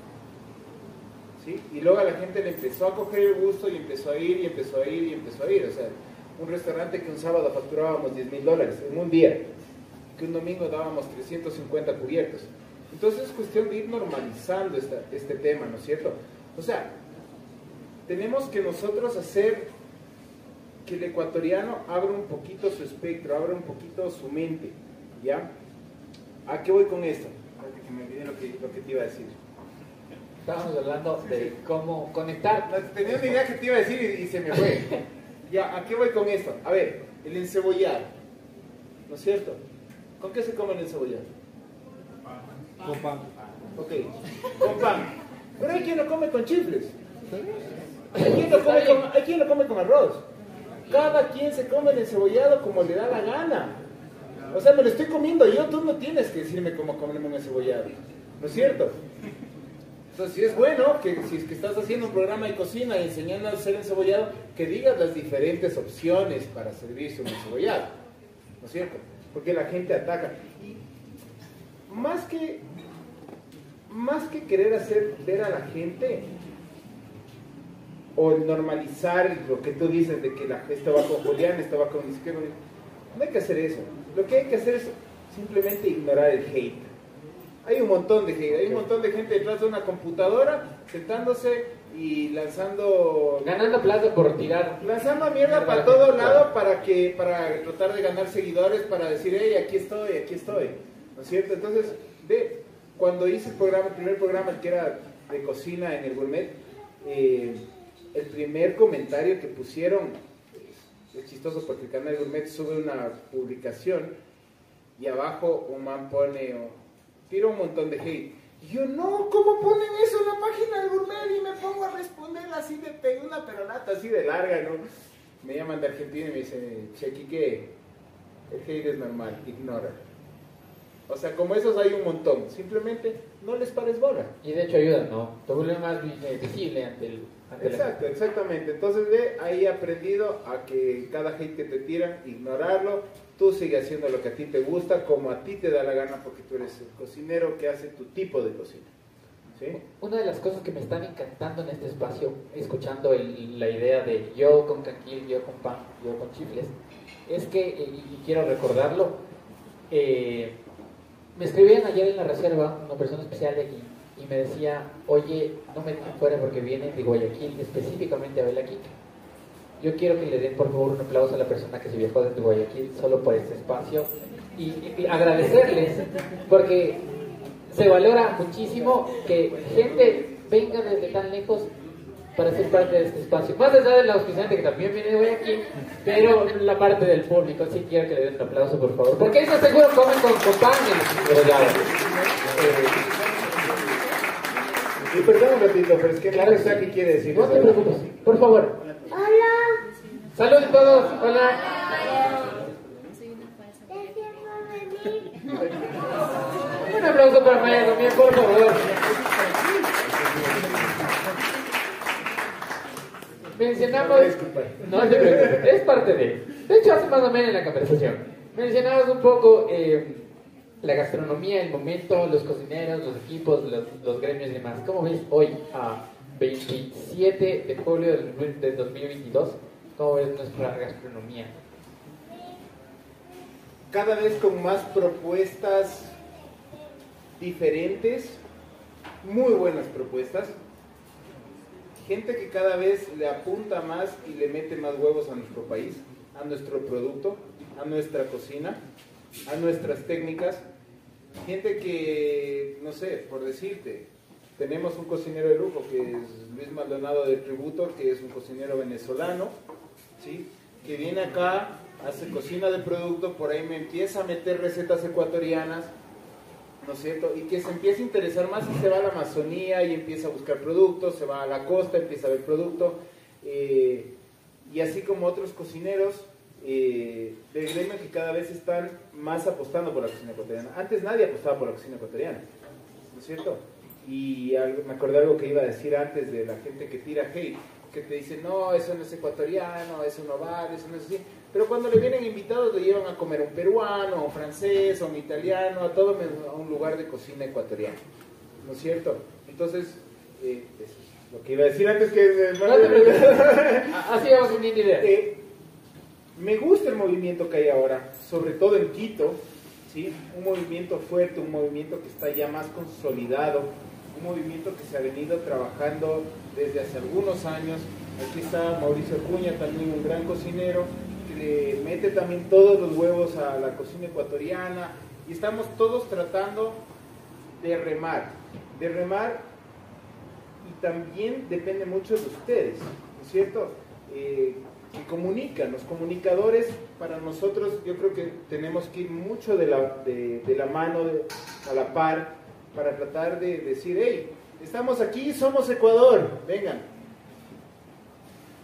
¿sí? Y luego a la gente le empezó a coger el gusto y empezó a ir y empezó a ir y empezó a ir. O sea, un restaurante que un sábado facturábamos 10 mil dólares en un día que un domingo dábamos 350 cubiertos. Entonces es cuestión de ir normalizando este tema, ¿no es cierto? O sea, tenemos que nosotros hacer que el ecuatoriano abra un poquito su espectro, abra un poquito su mente, ¿ya? ¿A qué voy con esto? Que me olvidé lo que, lo que te iba a decir. Estábamos hablando de cómo conectar. tenía una idea que te iba a decir y, y se me fue. ya, ¿a qué voy con esto? A ver, el encebollado, ¿no es cierto? ¿Con qué se come el encebollado? Con pan. Ok, con pan. Pero hay quien lo come con chifles. Hay quien lo come con, hay quien lo come con arroz. Cada quien se come el encebollado como le da la gana. O sea, me lo estoy comiendo yo, tú no tienes que decirme cómo comerme un encebollado. ¿No es cierto? Entonces, si es bueno que si es que estás haciendo un programa de cocina y enseñando a hacer encebollado, que digas las diferentes opciones para servirse un encebollado. ¿No es cierto? porque la gente ataca. Y más que, más que querer hacer ver a la gente o normalizar lo que tú dices de que la, esto va con Julián, esto va con izquierdo, no hay que hacer eso. Lo que hay que hacer es simplemente ignorar el hate. Hay un montón de hate, hay un montón de gente detrás de una computadora sentándose y lanzando ganando plata por tirar lanzando mierda para todo lado para que para tratar de ganar seguidores para decir hey aquí estoy aquí estoy no es cierto entonces ve cuando hice el programa el primer programa que era de cocina en el gourmet eh, el primer comentario que pusieron es chistoso porque el canal gourmet sube una publicación y abajo un man pone tira un montón de hate yo, no, ¿cómo ponen eso en la página del gourmet? Y me pongo a responder así de una peronata así de larga, ¿no? Me llaman de Argentina y me dicen, Chequique, el hate es normal, ignora. O sea, como esos hay un montón. Simplemente no les pares bola. Y de hecho ayudan, ¿no? Te vuelve más visible ante el... Exacto, exactamente. Entonces de ahí he aprendido a que cada hate que te tiran, ignorarlo. Tú sigue haciendo lo que a ti te gusta, como a ti te da la gana, porque tú eres el cocinero que hace tu tipo de cocina. ¿Sí? Una de las cosas que me están encantando en este espacio, escuchando la idea de yo con canquil, yo con pan, yo con chifles, es que, eh, y quiero recordarlo, eh, me escribían ayer en la reserva una persona especial de aquí y me decía, oye, no me dejen fuera porque viene de Guayaquil, específicamente a Belaquica. Yo quiero que le den por favor un aplauso a la persona que se viajó desde Guayaquil solo por este espacio. y, agradecerles porque se valora muchísimo que gente venga desde tan lejos para ser parte de este espacio. Más allá del auspiciante que también viene hoy aquí, pero la parte del público, sí quiero que le den un aplauso, por favor. Porque eso seguro comen con, con pan y Y perdón un ratito, pero es que claro está que quiere decir No te preocupes, por favor. Hola. Saludos a todos, hola. Un aplauso para Maya también, por favor. Mencionamos. No te preocupes, es parte de. De hecho, hace más o menos en la conversación. Mencionabas un poco eh, la gastronomía, el momento, los cocineros, los equipos, los, los gremios y demás. ¿Cómo ves hoy, a 27 de julio del, del 2022? ¿Cómo ves nuestra gastronomía? Cada vez con más propuestas diferentes, muy buenas propuestas. Gente que cada vez le apunta más y le mete más huevos a nuestro país, a nuestro producto, a nuestra cocina, a nuestras técnicas. Gente que, no sé, por decirte, tenemos un cocinero de lujo que es Luis Maldonado de Tributo, que es un cocinero venezolano, ¿sí? que viene acá, hace cocina de producto, por ahí me empieza a meter recetas ecuatorianas, ¿no es cierto? Y que se empieza a interesar más y se va a la Amazonía y empieza a buscar productos, se va a la costa, empieza a ver producto, eh, y así como otros cocineros eh, gremio que cada vez están más apostando por la cocina ecuatoriana. Antes nadie apostaba por la cocina ecuatoriana, ¿no es cierto? Y algo, me acordé algo que iba a decir antes de la gente que tira hate, que te dice, no, eso no es ecuatoriano, eso no vale, eso no es así. Pero cuando le vienen invitados le llevan a comer a un peruano, a un francés, a un italiano, a todo a un lugar de cocina ecuatoriana. ¿No es cierto? Entonces, eh, eso es lo que iba a decir antes que... No te preocupes. Así vamos sin idea. Eh, me gusta el movimiento que hay ahora, sobre todo en Quito, ¿sí? un movimiento fuerte, un movimiento que está ya más consolidado, un movimiento que se ha venido trabajando desde hace algunos años. Aquí está Mauricio Cuña, también un gran cocinero, que le mete también todos los huevos a la cocina ecuatoriana y estamos todos tratando de remar, de remar y también depende mucho de ustedes, ¿no es cierto? Eh, que comunican, los comunicadores para nosotros yo creo que tenemos que ir mucho de la, de, de la mano, de- a la par, para tratar de decir, hey, estamos aquí, somos Ecuador, vengan.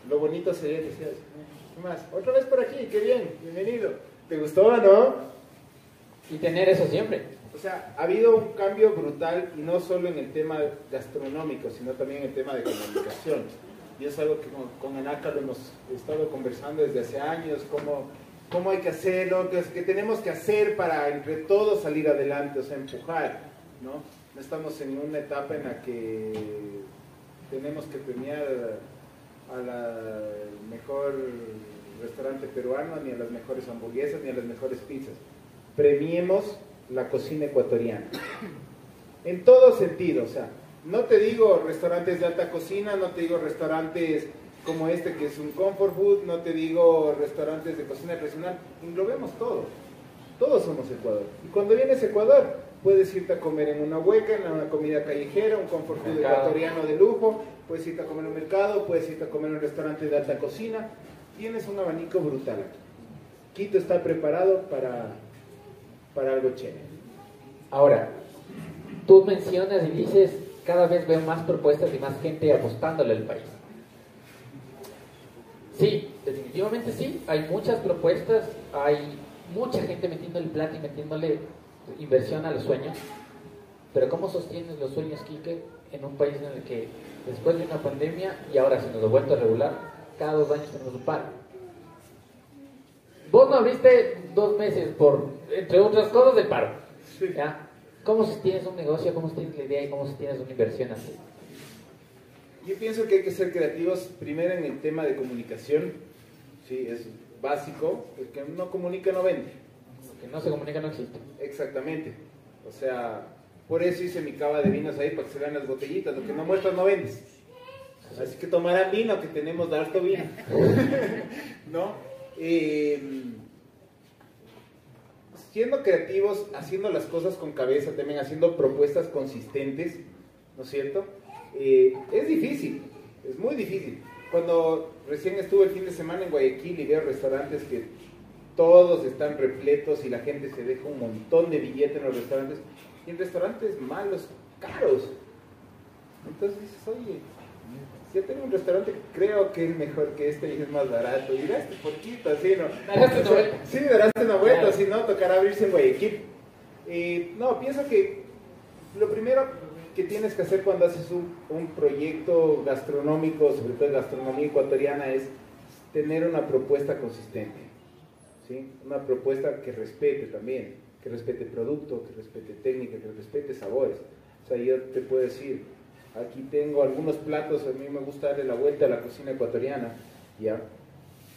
Lo bonito sería decir, ¿qué más? Otra vez por aquí, qué bien, bienvenido. ¿Te gustó, no? Y tener eso siempre. O sea, ha habido un cambio brutal y no solo en el tema gastronómico, sino también en el tema de comunicación. Y es algo que con, con Anaca lo hemos estado conversando desde hace años, cómo, cómo hay que hacerlo, qué, qué tenemos que hacer para entre todos salir adelante, o sea, empujar, ¿no? No estamos en una etapa en la que tenemos que premiar a la mejor restaurante peruano, ni a las mejores hamburguesas, ni a las mejores pizzas. Premiemos la cocina ecuatoriana. En todo sentido, o sea, no te digo restaurantes de alta cocina, no te digo restaurantes como este que es un comfort food, no te digo restaurantes de cocina tradicional, englobemos todo. Todos somos Ecuador. Y cuando vienes a Ecuador, puedes irte a comer en una hueca, en una comida callejera, un comfort food Mercado. ecuatoriano de lujo, puedes irte a comer en un mercado, puedes irte a comer en un restaurante de alta cocina. Tienes un abanico brutal aquí. Quito está preparado para, para algo chévere. Ahora, tú mencionas y dices, cada vez veo más propuestas y más gente apostándole al país. Sí, definitivamente sí, hay muchas propuestas, hay mucha gente metiéndole plata y metiéndole inversión a los sueños, pero ¿cómo sostienes los sueños, Quique, en un país en el que después de una pandemia y ahora se nos ha vuelto a regular, cada dos años tenemos un paro? Vos no abriste dos meses por, entre otras cosas, del paro. Sí. ¿ya? ¿Cómo sostienes un negocio? ¿Cómo sostienes la idea? ¿Y cómo sostienes una inversión así? Yo pienso que hay que ser creativos primero en el tema de comunicación. Sí, es básico. El que no comunica no vende. Lo que no se comunica no existe. Exactamente. O sea, por eso hice mi cava de vinos ahí para que se vean las botellitas. Lo que no muestras no vendes. Así que tomarán vino, que tenemos de harto vino. ¿No? Eh, siendo creativos, haciendo las cosas con cabeza, también haciendo propuestas consistentes, ¿no es cierto? Eh, es difícil, es muy difícil. Cuando recién estuve el fin de semana en Guayaquil y veo restaurantes que todos están repletos y la gente se deja un montón de billetes en los restaurantes, y en restaurantes malos, caros. Entonces dices, oye, yo tengo un restaurante que creo que es mejor que este y es más barato, y este poquito, así, ¿no? Daraste una vuelta. Sí, daraste una vuelta, Claro. si no, tocará abrirse en Guayaquil. Eh, no, pienso que lo primero que tienes que hacer cuando haces un, un proyecto gastronómico, sobre todo gastronomía ecuatoriana, es tener una propuesta consistente. ¿sí? Una propuesta que respete también, que respete producto, que respete técnica, que respete sabores. O sea, yo te puedo decir, aquí tengo algunos platos, a mí me gusta darle la vuelta a la cocina ecuatoriana, ¿ya?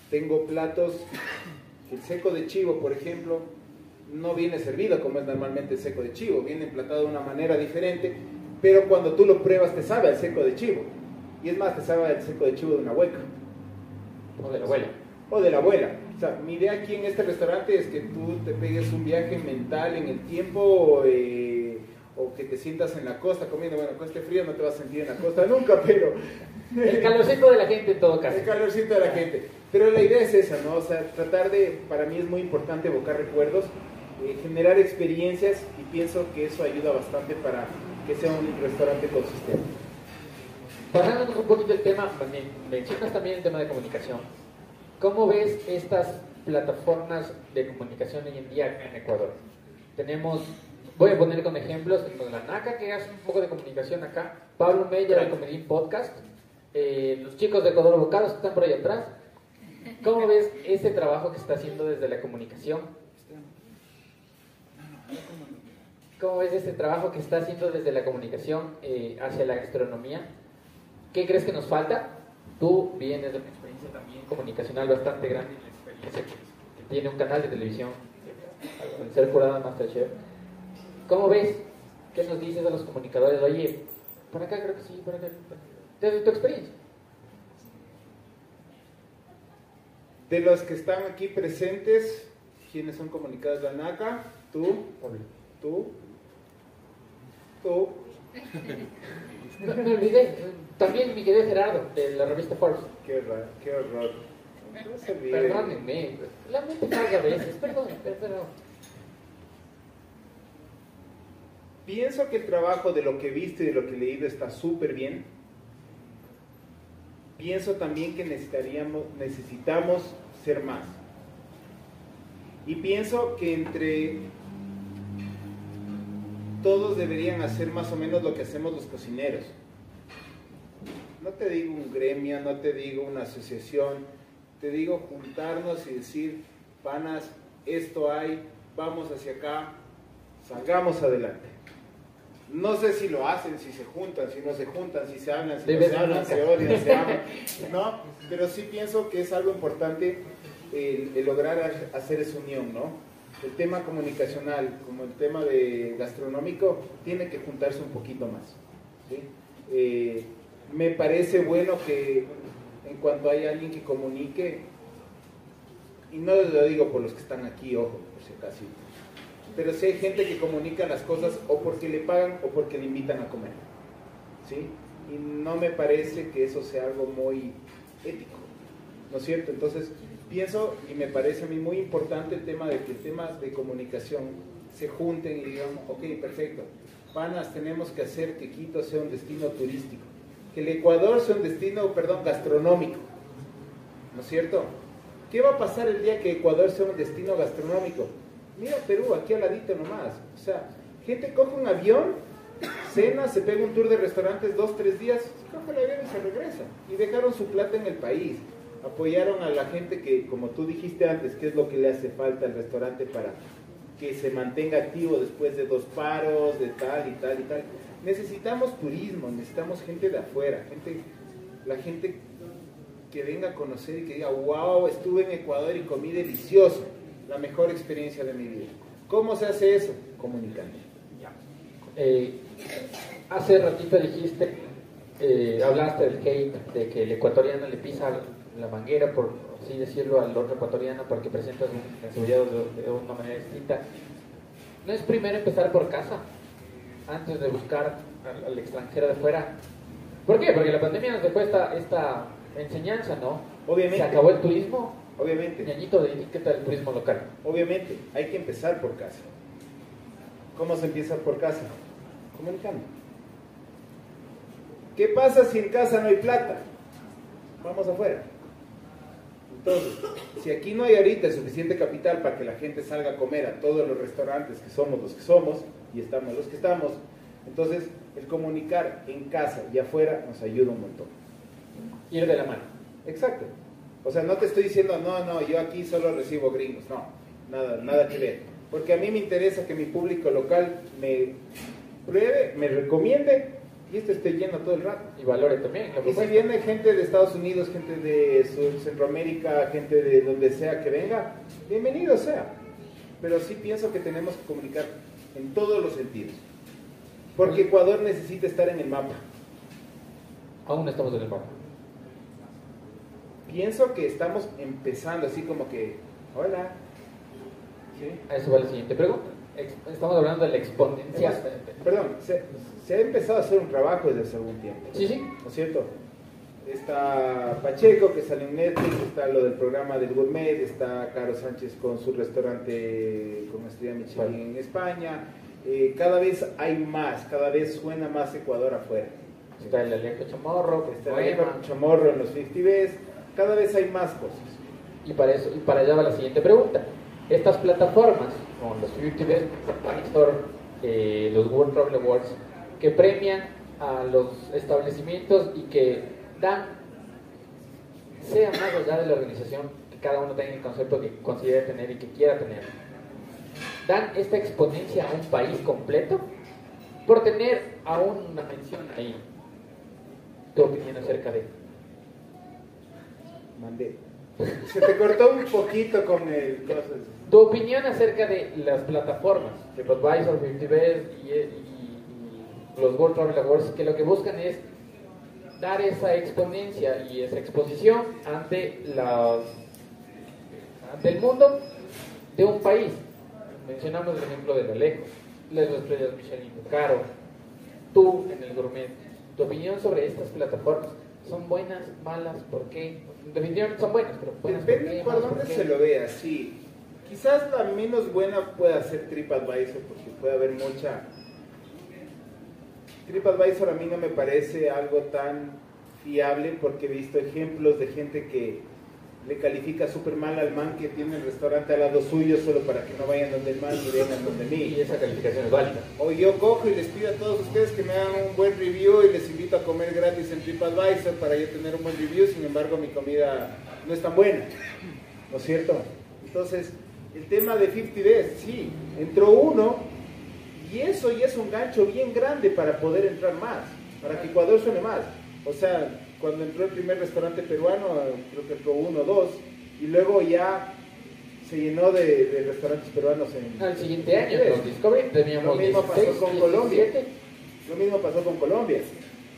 Tengo platos, el seco de chivo, por ejemplo, no viene servido como es normalmente el seco de chivo, viene emplatado de una manera diferente, pero cuando tú lo pruebas te sabe al seco de chivo. Y es más, te sabe al seco de chivo de una hueca O de la abuela. o de la abuela. O sea, mi idea aquí en este restaurante es que tú te pegues un viaje mental en el tiempo eh, o que te sientas en la costa comiendo. Bueno, con este frío no te vas a sentir en la costa nunca, pero El calorcito de la gente en todo caso. el calorcito de la gente. Pero la idea es esa, ¿no? O sea, tratar de, para mí es muy importante evocar recuerdos, eh, generar experiencias y pienso que eso ayuda bastante para que sea un restaurante consistente. Pasándonos un poquito el tema, men- mencionas también el tema de comunicación. ¿Cómo ves estas plataformas de comunicación hoy en día en Ecuador? Tenemos, voy a poner con ejemplos, tenemos la NACA que hace un poco de comunicación acá, Pablo Mella de Comedín Podcast, eh, los chicos de Ecuador Bocados que están por ahí atrás. ¿Cómo ves este trabajo que está haciendo desde la comunicación? ¿Cómo ves este trabajo que está haciendo desde la comunicación eh, hacia la gastronomía? ¿Qué crees que nos falta? Tú vienes de una experiencia también comunicacional bastante grande, una experiencia que tiene un canal de televisión, eh, al ser jurada Masterchef. ¿Cómo ves? ¿Qué nos dices a los comunicadores? Oye, por acá creo que sí, por acá. Desde tu experiencia. De los que están aquí presentes, ¿quiénes son comunicados de la NACA? Tú, tú, tú. No, me olvidé. También mi querido Gerardo, de la revista Forbes. Qué horror, qué horror. No. Perdónenme. La mente falla a veces. Perdón, perdón. Pienso que el trabajo de lo que he visto y de lo que he leído está súper bien. Pienso también que necesitaríamos, necesitamos ser más. Y pienso que entre todos deberían hacer más o menos lo que hacemos los cocineros. No te digo un gremio, no te digo una asociación, te digo juntarnos y decir, panas, esto hay, vamos hacia acá, salgamos adelante. No sé si lo hacen, si se juntan, si no se juntan, si se hablan, si no se hablan, se odian, se aman, ¿no? Pero sí pienso que es algo importante el, el lograr ha- hacer esa unión, ¿no? El tema comunicacional, como el tema de gastronómico, tiene que juntarse un poquito más, ¿sí? Eh, me parece bueno que en cuanto hay alguien que comunique, y no lo digo por los que están aquí, ojo, por si acaso, pero si hay gente que comunica las cosas o porque le pagan o porque le invitan a comer, ¿sí? Y no me parece que eso sea algo muy ético, ¿no es cierto? Entonces, pienso y me parece a mí muy importante el tema de que temas de comunicación se junten y digamos, ok, perfecto, panas, tenemos que hacer que Quito sea un destino turístico, que el Ecuador sea un destino, perdón, gastronómico, ¿no es cierto? ¿Qué va a pasar el día que Ecuador sea un destino gastronómico? Mira Perú, aquí al ladito nomás. O sea, gente coge un avión, cena, se pega un tour de restaurantes dos, tres días, coge el avión y se regresa. Y dejaron su plata en el país. Apoyaron a la gente que, como tú dijiste antes, ¿qué es lo que le hace falta al restaurante para que se mantenga activo después de dos paros, de tal y tal y tal? Necesitamos turismo, necesitamos gente de afuera, gente, la gente que venga a conocer y que diga, wow, estuve en Ecuador y comí delicioso, la mejor experiencia de mi vida. ¿Cómo se hace eso? Comunicando. Eh, hace ratito dijiste eh, hablaste del hate, de que el ecuatoriano le pisa la manguera, por así decirlo, al otro ecuatoriano porque presenta su de, de una manera distinta. ¿No es primero empezar por casa antes de buscar al, al extranjero de fuera? ¿Por qué? Porque la pandemia nos dejó esta, esta enseñanza, ¿no? Obviamente. Se acabó el turismo. Obviamente. Ñañito, de ¿qué tal el turismo local? Obviamente, hay que empezar por casa. ¿Cómo se empieza por casa? Comunicando. ¿Qué pasa si en casa no hay plata? Vamos afuera. Entonces, si aquí no hay ahorita suficiente capital para que la gente salga a comer a todos los restaurantes que somos los que somos y estamos los que estamos, entonces el comunicar en casa y afuera nos ayuda un montón. Ir de la mano. Exacto. O sea, no te estoy diciendo, no, no, yo aquí solo recibo gringos. No, nada, nada que ver. Porque a mí me interesa que mi público local me pruebe, me recomiende y este esté lleno todo el rato. Y valore también. Y si viene gente de Estados Unidos, gente de Sur- Centroamérica, gente de donde sea que venga, bienvenido sea. Pero sí pienso que tenemos que comunicar en todos los sentidos. Porque Ecuador necesita estar en el mapa. Aún no estamos en el mapa. Pienso que estamos empezando así como que, hola. ¿Sí? A eso va la siguiente pregunta. Estamos hablando de la exponencia. Hemos- perdón, se, se ha empezado a hacer un trabajo desde hace algún tiempo. Sí, sí. ¿No es cierto? Está Pacheco, que sale en Netflix, está lo del programa del gourmet, está Caro Sánchez con su restaurante con estrella Michelin en España. Eh, cada vez hay más, cada vez suena más Ecuador afuera. Está el Alejo Chamorro, Está el Alejo Chamorro en los 50 Best, cada vez hay más cosas. Y para, eso, y para allá va la siguiente pregunta. Estas plataformas, como los 50 Best, Store, eh, los World Travel Awards, que premian a los establecimientos y que dan, sea más allá de la organización, que cada uno tenga el concepto que considere tener y que quiera tener, dan esta exponencia a un país completo por tener aún una mención ahí. Tu opinión acerca de Mandé. Se te cortó un poquito con el cosas. Tu opinión acerca de las plataformas, de 50 Best y, y- y los World Travel Awards, que lo que buscan es dar esa exponencia y esa exposición ante, las, ante el mundo de un país. Mencionamos el ejemplo del Alejo, las estrellas Michelin Caro, tú en el gourmet. Tu opinión sobre estas plataformas, ¿son buenas, malas? ¿Por qué? Definitivamente son buenas, pero buenas ¿por Depende por dónde se lo vea, sí. Quizás la menos buena pueda ser TripAdvisor porque puede haber mucha... TripAdvisor a mí no me parece algo tan fiable porque he visto ejemplos de gente que le califica súper mal al man que tiene el restaurante al lado suyo solo para que no vayan donde el man y vengan donde mí. Y esa calificación es válida. O yo cojo y les pido a todos ustedes que me hagan un buen review y les invito a comer gratis en TripAdvisor para yo tener un buen review, sin embargo mi comida no es tan buena, ¿no es cierto? Entonces, el tema de 50 Best, sí, entró uno y eso ya es un gancho bien grande para poder entrar más, para que Ecuador suene más. O sea, cuando entró el primer restaurante peruano, creo que entró uno o dos, y luego ya se llenó de, de restaurantes peruanos en... Al siguiente año, en con Discovery, teníamos Lo mismo 16, pasó con 17. Colombia. Lo mismo pasó con Colombia.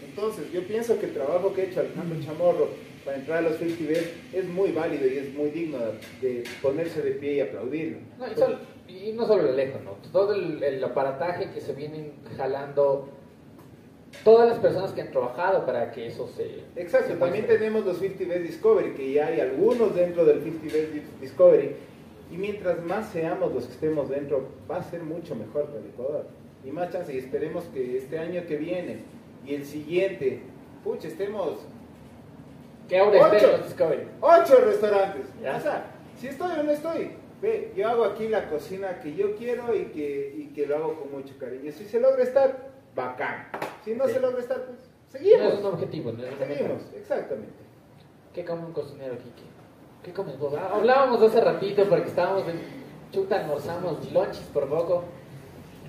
Entonces, yo pienso que el trabajo que ha hecho Alejandro Chamorro para entrar a los festivales es muy válido y es muy digno de ponerse de pie y aplaudirlo. No, y, solo- y no solo el lejos, ¿no? Todo el, el aparataje que se vienen jalando, todas las personas que han trabajado para que eso se... Exacto, se también tenemos los 50 Best Discovery, que ya hay algunos dentro del 50 Best Discovery. Y mientras más seamos los que estemos dentro, va a ser mucho mejor para el Ecuador. Y más chance, y esperemos que este año que viene y el siguiente, pucha, estemos Que ahora Ocho. Discovery. Ocho restaurantes. Ya. O sea, si estoy o no estoy. Ve, yo hago aquí la cocina que yo quiero y que, y que lo hago con mucho cariño. Si se logra estar, bacán. Si no Sí. se logra estar, pues No seguimos. es un objetivo, no es Seguimos, exactamente. ¿Qué come un cocinero, Kike? ¿Qué comes vos? Ah, Hablábamos hace ratito porque estábamos en... Chuta, almorzamos lunches por poco.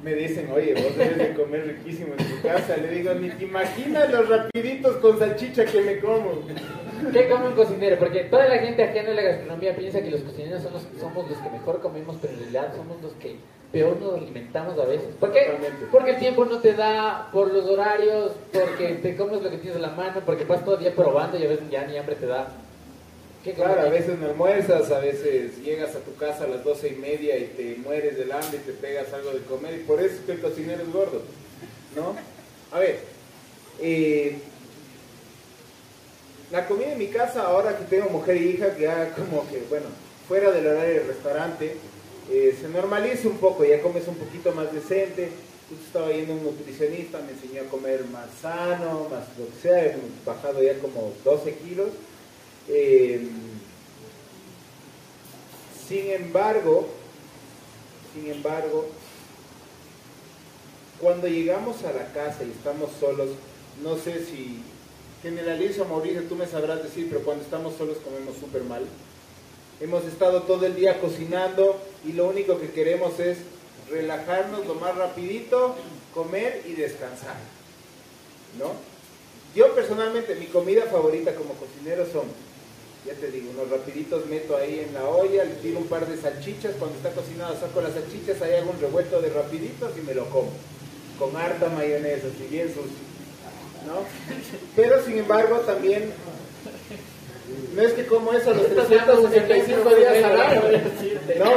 Me dicen, oye, vos debes de comer riquísimo en tu casa. Le digo, ni te imaginas los rapiditos con salchicha que me como. ¿Qué come un cocinero? Porque toda la gente ajena a la gastronomía piensa que los cocineros son los- somos los que mejor comemos, pero en realidad somos los que peor nos alimentamos a veces. ¿Por qué? Porque el tiempo no te da, por los horarios, porque te comes lo que tienes a la mano, porque vas todo el día probando y a veces ya ni hambre te da. ¿Qué Claro, a veces no almuerzas, a veces llegas a tu casa a las doce y media y te mueres del hambre y te pegas algo de comer y por eso es que el cocinero es gordo, ¿no? A ver, eh, la comida en mi casa, ahora que tengo mujer y hija, que ya como que, bueno, fuera del horario del restaurante, eh, se normaliza un poco, ya comes un poquito más decente. Justo estaba yendo un nutricionista, me enseñó a comer más sano, más lo que sea, he bajado ya como 12 kilos. Eh, sin embargo, sin embargo, cuando llegamos a la casa y estamos solos, no sé si generalizo, Mauricio, tú me sabrás decir, pero cuando estamos solos comemos súper mal. Hemos estado todo el día cocinando y lo único que queremos es relajarnos lo más rapidito, comer y descansar. ¿No? Yo personalmente, mi comida favorita como cocinero son, ya te digo, unos rapiditos meto ahí en la olla, le tiro un par de salchichas, cuando está cocinado saco las salchichas, ahí hago un revuelto de rapiditos y me lo como. Con harta mayonesa, si bien sucio. ¿No? Pero sin embargo también, no es que como eso los 365 días al año. No,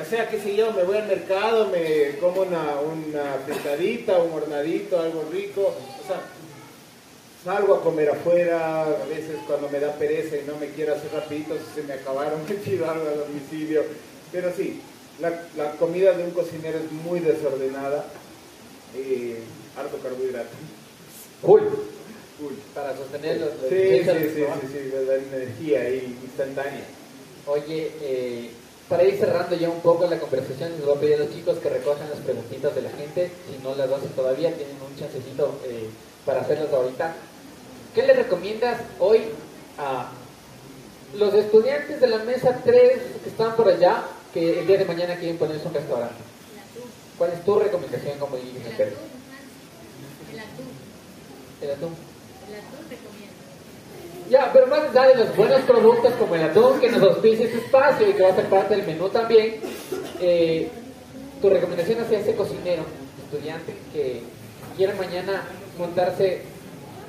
o sea, qué sé yo, me voy al mercado, me como una, una fritadita, un hornadito, algo rico. O sea, salgo a comer afuera, a veces cuando me da pereza y no me quiero hacer rapidito, si se me acabaron, me pido algo a domicilio. Pero sí, la, la comida de un cocinero es muy desordenada, eh, harto carbohidrato. Full. Uy. Para sostener los, los Sí, sí, sí, sí, sí, me da energía ahí instantánea. Oye, eh, para ir cerrando ya un poco la conversación, les voy a pedir a los chicos que recojan las preguntitas de la gente. Si no las hacen todavía, tienen un chancecito eh, para hacerlas ahorita. ¿Qué le recomiendas hoy a los estudiantes de la mesa 3 que están por allá, que el día de mañana quieren ponerse un restaurante? ¿Cuál es tu recomendación como El dirigente? El atún. El atún. El atún recomiendo. Ya, pero más allá de los buenos productos como el atún que nos auspicia este espacio y que va a ser parte del menú también, eh, tu recomendación hacia ese cocinero, estudiante, que quiera mañana montarse,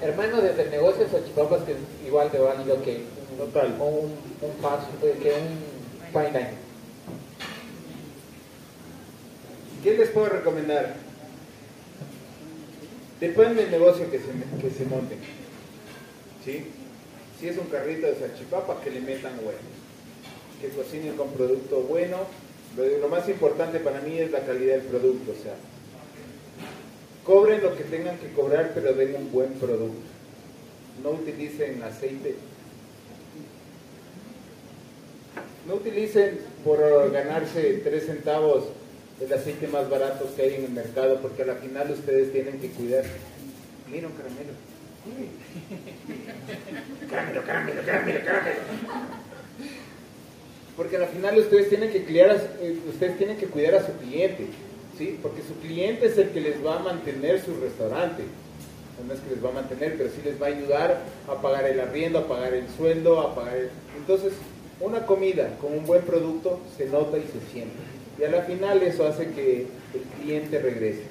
hermano, desde el negocio de salchipapas, que es igual de válido que un, Total. o un, un fast food, que un fine dining. ¿Qué les puedo recomendar? Depende del negocio que se, que se monte. ¿Sí? Si es un carrito de salchipapa, que le metan huevos. Que cocinen con producto bueno. Lo, lo más importante para mí es la calidad del producto. O sea, cobren lo que tengan que cobrar, pero den un buen producto. No utilicen aceite. No utilicen por ganarse 3 centavos el aceite más barato que hay en el mercado, porque a la final ustedes tienen que cuidar. Mira un caramelo. Caramelo, caramelo, caramelo, caramelo. Porque a la final ustedes tienen que cuidar a, eh, ustedes tienen que cuidar a su cliente, ¿sí? Porque su cliente es el que les va a mantener su restaurante. No es que les va a mantener, pero sí les va a ayudar a pagar el arriendo, a pagar el sueldo, a pagar el... Entonces, una comida con un buen producto se nota y se siente. Y a la final eso hace que el cliente regrese.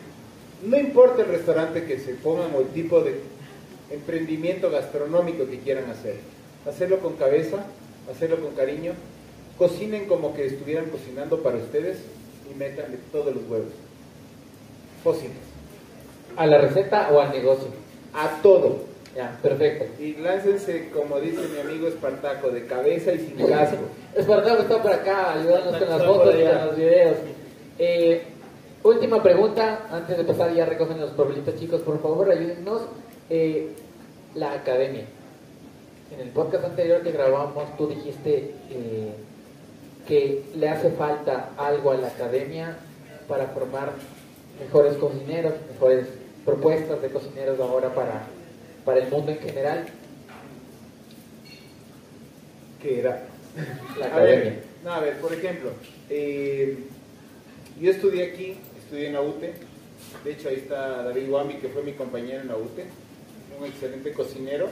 No importa el restaurante que se pongan o el tipo de emprendimiento gastronómico que quieran hacer. Hacerlo con cabeza, hacerlo con cariño. Cocinen como que estuvieran cocinando para ustedes y métanle todos los huevos. Posibles. ¿A la receta o al negocio? A todo. Ya, perfecto. Y láncense, como dice mi amigo Espartaco, de cabeza y sin casco. Espartaco está por acá ayudándonos con las fotos y con los videos. Eh, última pregunta, antes de pasar ya recogen los problemitas chicos, por favor ayúdennos. Eh, la academia. En el podcast anterior que grabamos tú dijiste eh, que le hace falta algo a la academia para formar mejores cocineros, mejores propuestas de cocineros ahora para, para el mundo en general. que era La A academia. ver, no, a ver, por ejemplo, eh, yo estudié aquí, estudié en la UTE, de hecho ahí está David Wambi, que fue mi compañero en la UTE, un excelente cocinero,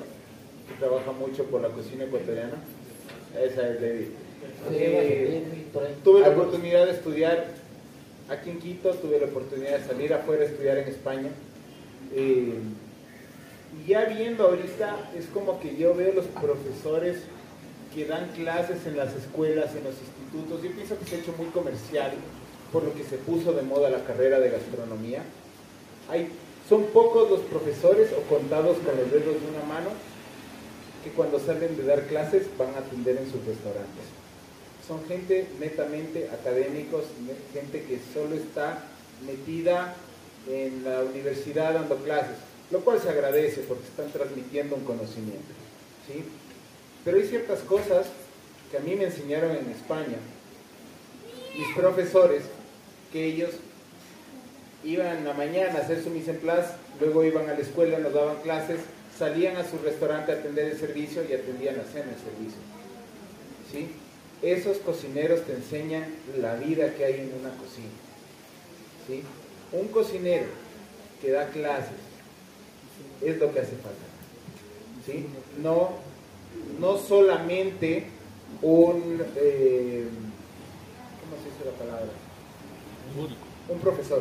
que trabaja mucho por la cocina ecuatoriana. Esa es. Sí, Eh, tuve la oportunidad de estudiar aquí en Quito, tuve la oportunidad de salir afuera a estudiar en España. Eh, y ya viendo ahorita, es como que yo veo los profesores que dan clases en las escuelas, en los institutos. Yo pienso que se ha hecho muy comercial por lo que se puso de moda la carrera de gastronomía. Hay, son pocos los profesores o contados con los dedos de una mano que cuando salen de dar clases van a atender en sus restaurantes. Son gente netamente académicos, gente que solo está metida en la universidad dando clases, lo cual se agradece porque están transmitiendo un conocimiento. ¿sí? Pero hay ciertas cosas que a mí me enseñaron en España, mis profesores, que ellos iban en la mañana a hacer su mise en place, luego iban a la escuela, nos daban clases, salían a su restaurante a atender el servicio y atendían la cena el servicio. ¿Sí? Esos cocineros te enseñan la vida que hay en una cocina. ¿Sí? Un cocinero que da clases es lo que hace falta. ¿Sí? No, no solamente un, eh, ¿cómo se dice la palabra? Teórico. Un profesor.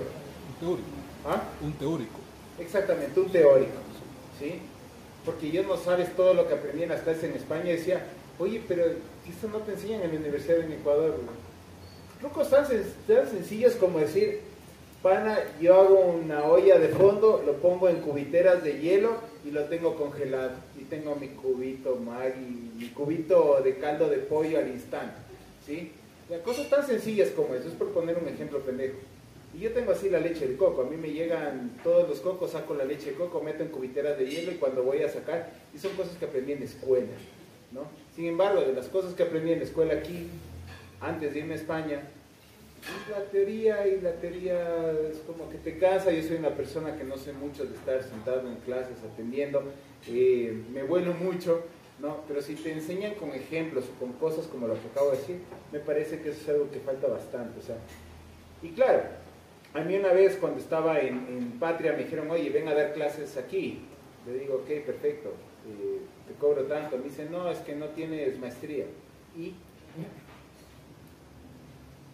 Un teórico. ¿Ah? Un teórico. Exactamente, un teórico. ¿Sí? Porque ellos no sabes todo lo que aprendí en las clases en España. Decía, oye, pero esto no te enseñan en la universidad en Ecuador. güey". Trucos tan, sen- tan sencillos como decir, pana, yo hago una olla de fondo, lo pongo en cubiteras de hielo y lo tengo congelado. Y tengo mi cubito Maggi, mi cubito de caldo de pollo al instante. ¿Sí? Sea, cosas tan sencillas como eso, es por poner un ejemplo pendejo. Y yo tengo así la leche de coco, a mí me llegan todos los cocos, saco la leche de coco, meto en cubiteras de hielo y cuando voy a sacar, y son cosas que aprendí en la escuela, ¿no? Sin embargo, de las cosas que aprendí en la escuela aquí, antes de irme a España, es la teoría y la teoría es como que te cansa, yo soy una persona que no sé mucho de estar sentado en clases atendiendo, eh, me vuelo mucho, ¿no? Pero si te enseñan con ejemplos o con cosas como lo que acabo de decir, me parece que eso es algo que falta bastante, o sea, y claro, a mí una vez cuando estaba en, en Patria me dijeron, oye, ven a dar clases aquí. Le digo, ok, perfecto, eh, te cobro tanto. Me dicen, no, es que no tienes maestría. ¿Y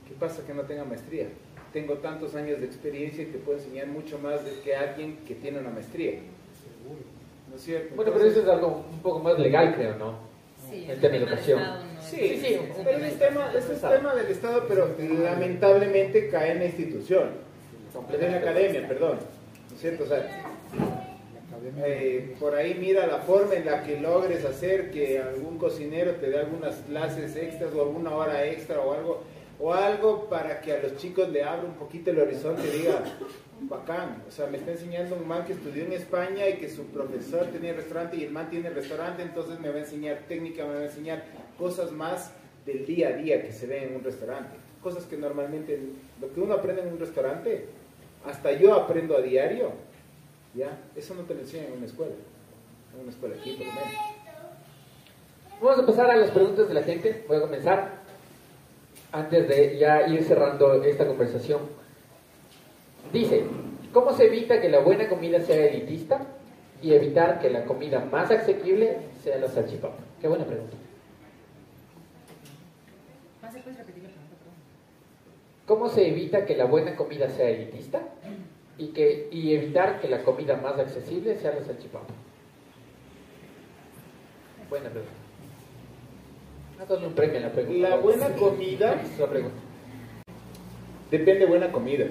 qué pasa que no tenga maestría? Tengo tantos años de experiencia y te puedo enseñar mucho más de que alguien que tiene una maestría. ¿No es cierto? Bueno, pero eso es algo un poco más legal, creo, ¿no? Sí, El tema de educación. Sí, Sí, sí, pero ese es tema, ese es tema del Estado, pero lamentablemente cae en la institución, en la academia, perdón, ¿no es cierto? O sea, eh, por ahí mira la forma en la que logres hacer que algún cocinero te dé algunas clases extras o alguna hora extra o algo, o algo para que a los chicos le abra un poquito el horizonte y diga, bacán, o sea, me está enseñando un man que estudió en España y que su profesor tenía restaurante y el man tiene restaurante, entonces me va a enseñar técnica, me va a enseñar cosas más del día a día que se ve en un restaurante, cosas que normalmente, lo que uno aprende en un restaurante, hasta yo aprendo a diario, ¿ya? Eso no te lo enseñan en una escuela, en una escuela aquí por lo menos. Vamos a pasar a las preguntas de la gente. Voy a comenzar antes de ya ir cerrando esta conversación. Dice, ¿cómo se evita que la buena comida sea elitista y evitar que la comida más asequible sea la salchipapa? Qué buena pregunta. ¿Cómo se evita que la buena comida sea elitista y, que, y evitar que la comida más accesible sea la salchipapa? Buena pregunta. Darle un premio la pregunta. La buena comida Es la pregunta. depende de buena comida.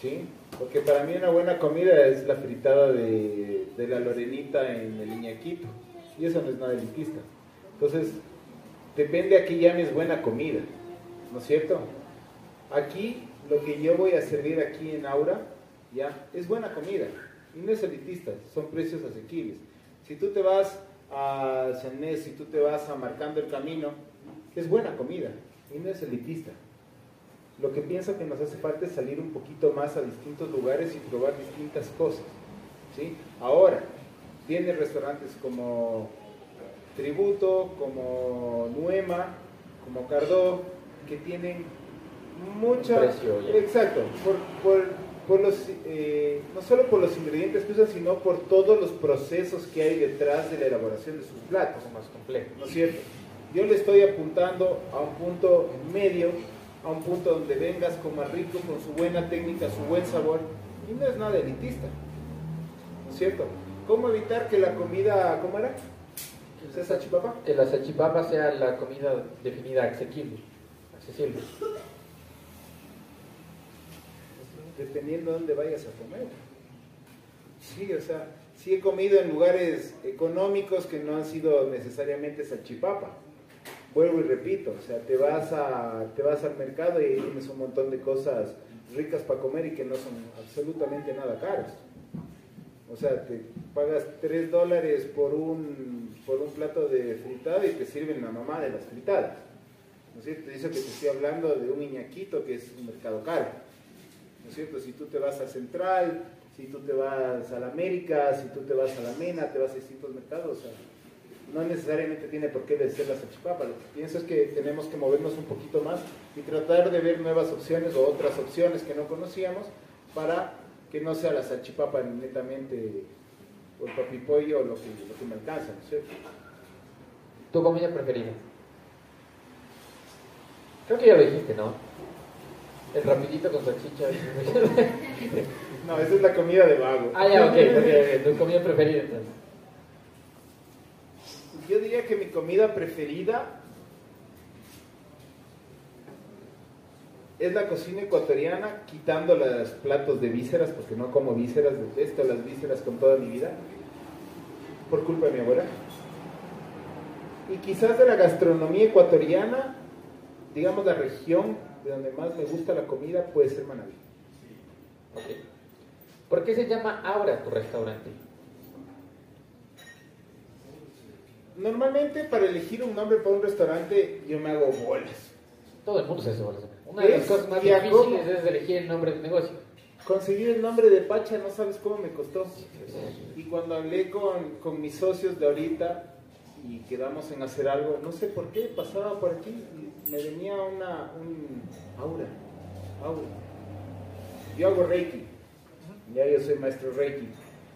¿Sí? Porque para mí una buena comida es la fritada de, de la Lorenita en el Iñaquito. Y eso no es nada elitista. Entonces, depende a qué llames buena comida. ¿No es cierto? Aquí, lo que yo voy a servir aquí en Aura, ya, es buena comida. Y no es elitista, son precios asequibles. Si tú te vas a Sanés, si tú te vas a Marcando el Camino, es buena comida y no es elitista. Lo que pienso que nos hace falta es salir un poquito más a distintos lugares y probar distintas cosas. ¿sí? Ahora, tienes restaurantes como Tributo, como Nuema, como Cardó, que tienen mucha... precio. Exacto, por, por por los, eh, no solo por los ingredientes que usan, sino por todos los procesos que hay detrás de la elaboración de sus platos. Más complejo. ¿no es cierto? Yo le estoy apuntando a un punto medio, a un punto donde vengas más rico, con su buena técnica, su buen sabor, y no es nada elitista, ¿no es cierto? ¿Cómo evitar que la comida, ¿cómo era? ¿Sea salchipapa? Que la salchipapa sea la comida definida asequible. Accesible. Dependiendo de dónde vayas a comer. Sí, o sea, sí he comido en lugares económicos que no han sido necesariamente salchipapa. Vuelvo y repito, o sea, te vas, a, te vas al mercado y tienes un montón de cosas ricas para comer y que no son absolutamente nada caras. O sea, te pagas 3 dólares por un, por un plato de fritada y te sirven la mamá de las fritadas. ¿No es cierto? Dice que te estoy hablando de un iñaquito que es un mercado caro. ¿No es cierto? Si tú te vas a Central, si tú te vas a la América, si tú te vas a la Mena, te vas a distintos mercados, no necesariamente tiene por qué ser la salchipapa. Lo que pienso es que tenemos que movernos un poquito más y tratar de ver nuevas opciones o otras opciones que no conocíamos para que no sea la salchipapa netamente o el papipollo o lo que, lo que me alcanza, ¿no es cierto? ¿Tu comida preferida? Creo que ya lo dijiste, ¿no? El rapidito con salchicha. No, esa es la comida de vago. ah, ya, ok, ok. Tu comida preferida entonces. Yo diría que mi comida preferida es la cocina ecuatoriana, quitando los platos de vísceras, porque no como vísceras, detesto las vísceras con toda mi vida, por culpa de mi abuela. Y quizás de la gastronomía ecuatoriana, digamos la región de donde más me gusta la comida puede ser Manabí. Ok. ¿Por qué se llama Aura tu restaurante? Normalmente para elegir un nombre para un restaurante yo me hago bolas. Todo el mundo se hace bolas. Una de las cosas más difíciles es elegir el nombre del negocio. Conseguir el nombre de Pacha no sabes cómo me costó. Y cuando hablé con, con mis socios de ahorita y quedamos en hacer algo, no sé por qué, pasaba por aquí y me venía una, un aura, aura. Yo hago Reiki, ya yo soy maestro Reiki,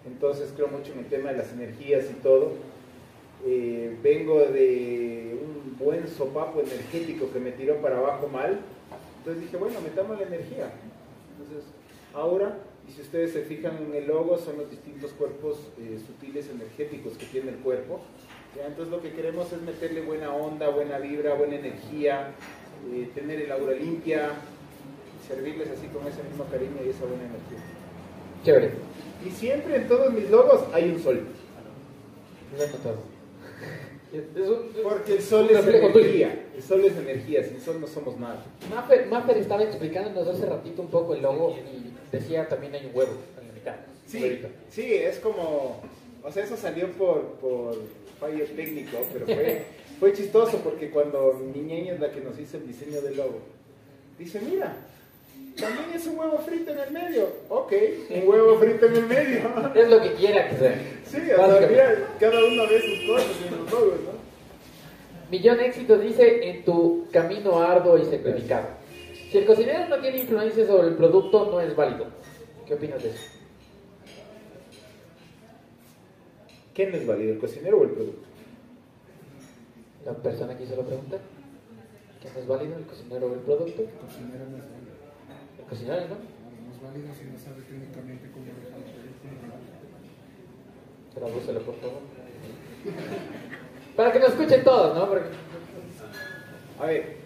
entonces creo mucho en el tema de las energías y todo. Eh, vengo de un buen sopapo energético que me tiró para abajo mal, entonces dije, bueno, metamos la energía. Entonces, ahora, y si ustedes se fijan en el logo, son los distintos cuerpos eh, sutiles energéticos que tiene el cuerpo. ¿Ya? Entonces lo que queremos es meterle buena onda, buena vibra, buena energía, eh, tener el aura limpia, servirles así con ese mismo cariño y esa buena energía. Chévere. Y siempre en todos mis logos hay un sol, porque el sol es energía, el sol es energía, sin sol no somos nada. Maffer, Maffer estaba explicándonos hace ratito un poco el logo y decía también hay un huevo en la mitad. Sí, sí, es como, o sea, eso salió por, por fallo técnico, pero fue, fue chistoso porque cuando mi ñeña es la que nos hizo el diseño del logo, dice, mira, también es un huevo frito en el medio. Ok, un huevo frito en el medio. Es lo que quiera que sea. Sí, o sea, mira, cada uno ve sus cosas en los logos, ¿no? Millón éxito dice en tu camino arduo y sacrificado. Si el cocinero no tiene influencia sobre el producto, no es válido. ¿Qué opinas de eso? ¿Quién es válido, el cocinero o el producto? La persona que hizo la pregunta. ¿Quién es válido, el cocinero o el producto? El cocinero no es válido. El cocinero, ¿no? No es válido si no sabe técnicamente cómo dejar el producto. Tradúcelo, por favor. Para que nos escuchen todos, ¿no? Porque... A ver.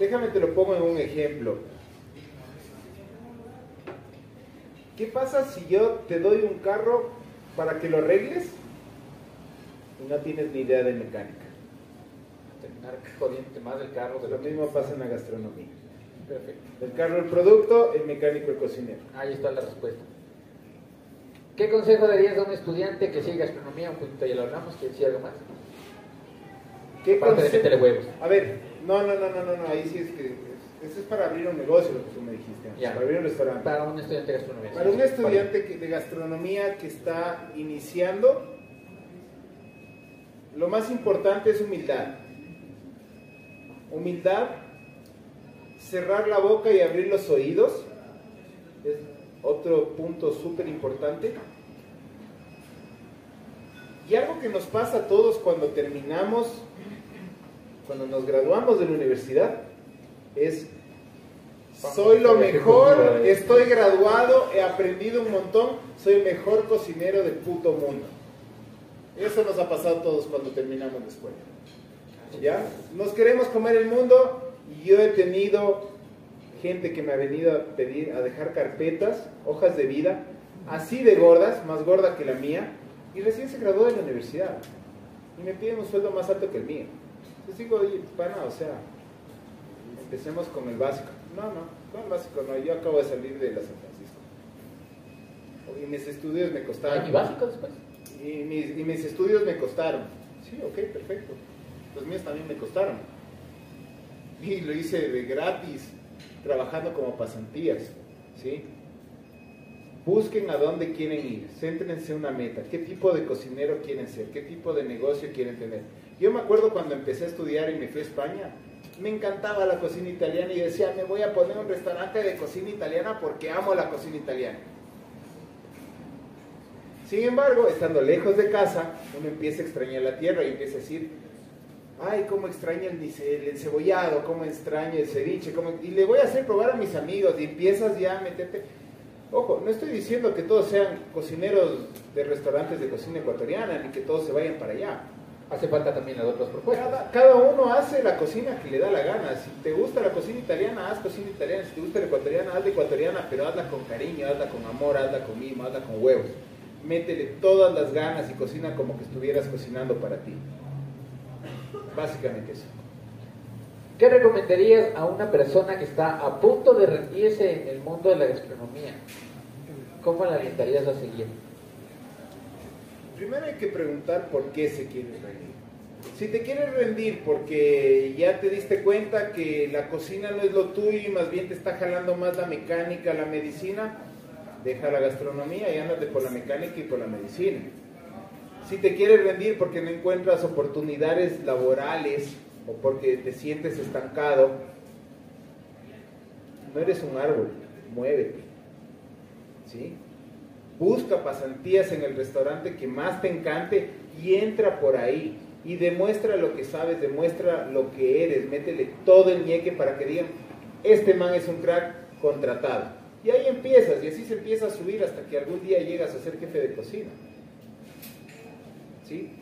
Déjame te lo pongo en un ejemplo. ¿Qué pasa si yo te doy un carro para que lo arregles y no tienes ni idea de mecánica? Terminar jodiéndote más del carro de Lo lo mismo pasa en la gastronomía. Perfecto. El carro el producto, el mecánico el cocinero. Ahí está la respuesta. ¿Qué consejo darías a un estudiante que sigue gastronomía? Un poquito ya lo hablamos, que decía algo más. ¿Qué Aparte de meterle huevos. A ver, no, no, no, no, no, no, ahí sí es que eso es para abrir un negocio lo que tú me dijiste, Ya. para abrir un restaurante. Para un estudiante de gastronomía. Para un estudiante que- de gastronomía que está iniciando, lo más importante es humildad. Humildad cerrar la boca y abrir los oídos. Es otro punto súper importante. Y algo que nos pasa a todos cuando terminamos, cuando nos graduamos de la universidad, es, soy lo mejor, estoy graduado, he aprendido un montón, soy el mejor cocinero del puto mundo. Eso nos ha pasado a todos cuando terminamos la escuela. ¿Ya? Nos queremos comer el mundo y yo he tenido gente que me ha venido a pedir, a dejar carpetas, hojas de vida, así de gordas, más gorda que la mía, y recién se graduó de la universidad. Y me piden un sueldo más alto que el mío. Entonces digo, oye, pana, o sea, empecemos con el básico. No, no, no el básico, no, yo acabo de salir de la San Francisco. Y mis estudios me costaron. ¿Hay básico después? Y mis, y mis estudios me costaron. Sí, ok, perfecto. Los míos también me costaron. Y lo hice de gratis, trabajando como pasantías. ¿sí? Busquen a dónde quieren ir, céntrense en una meta, qué tipo de cocinero quieren ser, qué tipo de negocio quieren tener. Yo me acuerdo cuando empecé a estudiar y me fui a España, me encantaba la cocina italiana y decía, me voy a poner un restaurante de cocina italiana porque amo la cocina italiana. Sin embargo, estando lejos de casa, uno empieza a extrañar la tierra y empieza a decir, ay, cómo extraña el, el encebollado, cómo extraña el ceviche, y le voy a hacer probar a mis amigos y empiezas ya a meterte... Ojo, no estoy diciendo que todos sean cocineros de restaurantes de cocina ecuatoriana, ni que todos se vayan para allá. Hace falta también las otras propuestas. Cada, cada uno hace la cocina que le da la gana. Si te gusta la cocina italiana, haz cocina italiana. Si te gusta la ecuatoriana, haz la ecuatoriana, pero hazla con cariño, hazla con amor, hazla con mimo, hazla con huevos. Métele todas las ganas y cocina como que estuvieras cocinando para ti. Básicamente eso. ¿Qué recomendarías a una persona que está a punto de rendirse en el mundo de la gastronomía? ¿Cómo la orientarías a seguir? Primero hay que preguntar por qué se quiere rendir. Si te quieres rendir porque ya te diste cuenta que la cocina no es lo tuyo y más bien te está jalando más la mecánica, la medicina, deja la gastronomía y ándate por la mecánica y por la medicina. Si te quieres rendir porque no encuentras oportunidades laborales o porque te sientes estancado, no eres un árbol, muévete. ¿Sí? Busca pasantías en el restaurante que más te encante y entra por ahí y demuestra lo que sabes, demuestra lo que eres, métele todo el ñeque para que digan, este man es un crack contratado. Y ahí empiezas, y así se empieza a subir hasta que algún día llegas a ser jefe de cocina. ¿Sí?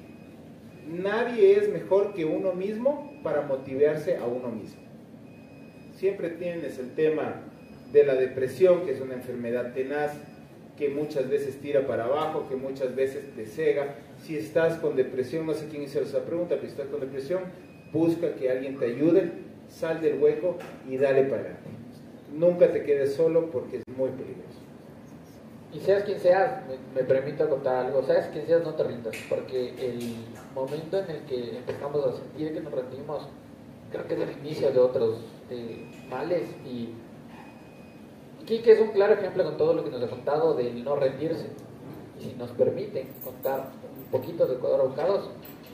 Nadie es mejor que uno mismo para motivarse a uno mismo. Siempre tienes el tema de la depresión, que es una enfermedad tenaz, que muchas veces tira para abajo, que muchas veces te cega. Si estás con depresión, no sé quién hizo esa pregunta, pero si estás con depresión, busca que alguien te ayude, sal del hueco y dale para adelante. Nunca te quedes solo porque es muy peligroso. Y seas quien seas, me, me permito contar algo, seas quien seas, no te rindas, porque el momento en el que empezamos a sentir que nos rendimos, creo que es el inicio de otros eh, males y Kike es un claro ejemplo con todo lo que nos ha contado del no rendirse. Y si nos permiten contar un poquito de Ecuador Abocados,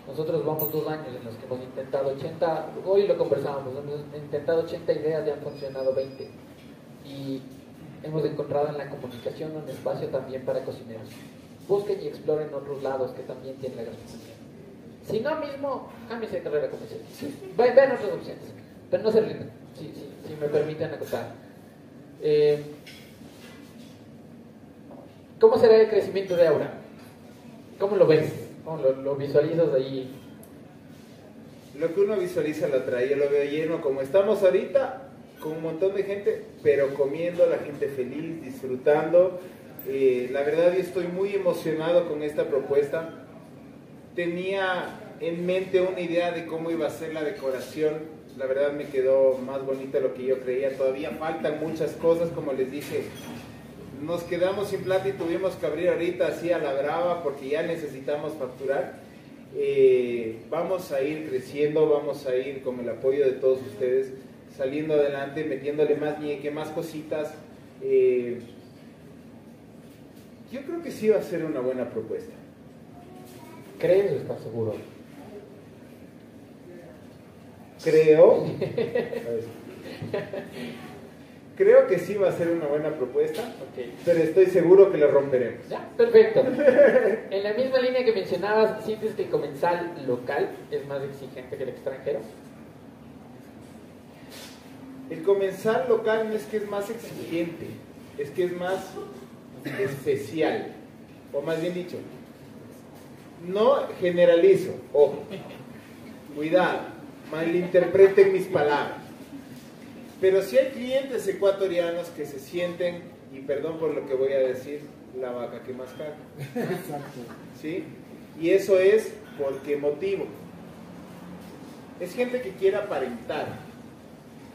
nosotros vamos dos años en los que hemos intentado 80, hoy lo conversábamos, hemos intentado 80 ideas y han funcionado 20. Y hemos encontrado en la comunicación un espacio también para cocineros. Busquen y exploren otros lados que también tienen la gastronomía. Si no mismo, cámbiense de carrera comercial. Vean otras opciones, pero no se rindan, si, si, si me permiten acotar. Eh, ¿Cómo será el crecimiento de Aura? ¿Cómo lo ves? ¿Cómo lo, lo, visualizas ahí? Lo que uno visualiza lo trae, yo lo veo lleno como estamos ahorita, con un montón de gente, pero comiendo, la gente feliz, disfrutando. Eh, la verdad yo estoy muy emocionado con esta propuesta. Tenía en mente una idea de cómo iba a ser la decoración la verdad me quedó más bonita de lo que yo creía. Todavía faltan muchas cosas, como les dije. Nos quedamos sin plata y tuvimos que abrir ahorita así a la brava porque ya necesitamos facturar. Eh, vamos a ir creciendo, vamos a ir con el apoyo de todos ustedes, saliendo adelante, metiéndole más ñeque, más cositas. Eh, yo creo que sí va a ser una buena propuesta. ¿Crees o estás seguro? Creo, Creo que sí va a ser una buena propuesta, pero estoy seguro que la romperemos. Ya, perfecto. En la misma línea que mencionabas, ¿sientes que el comensal local es más exigente que el extranjero? El comensal local no es que es más exigente, es que es más especial. O más bien dicho, no generalizo, ojo, cuidado, malinterpreten mis palabras. Pero si hay clientes ecuatorianos que se sienten, y perdón por lo que voy a decir, la vaca que más caga. Exacto. ¿sí? Y eso es por qué motivo. Es gente que quiere aparentar.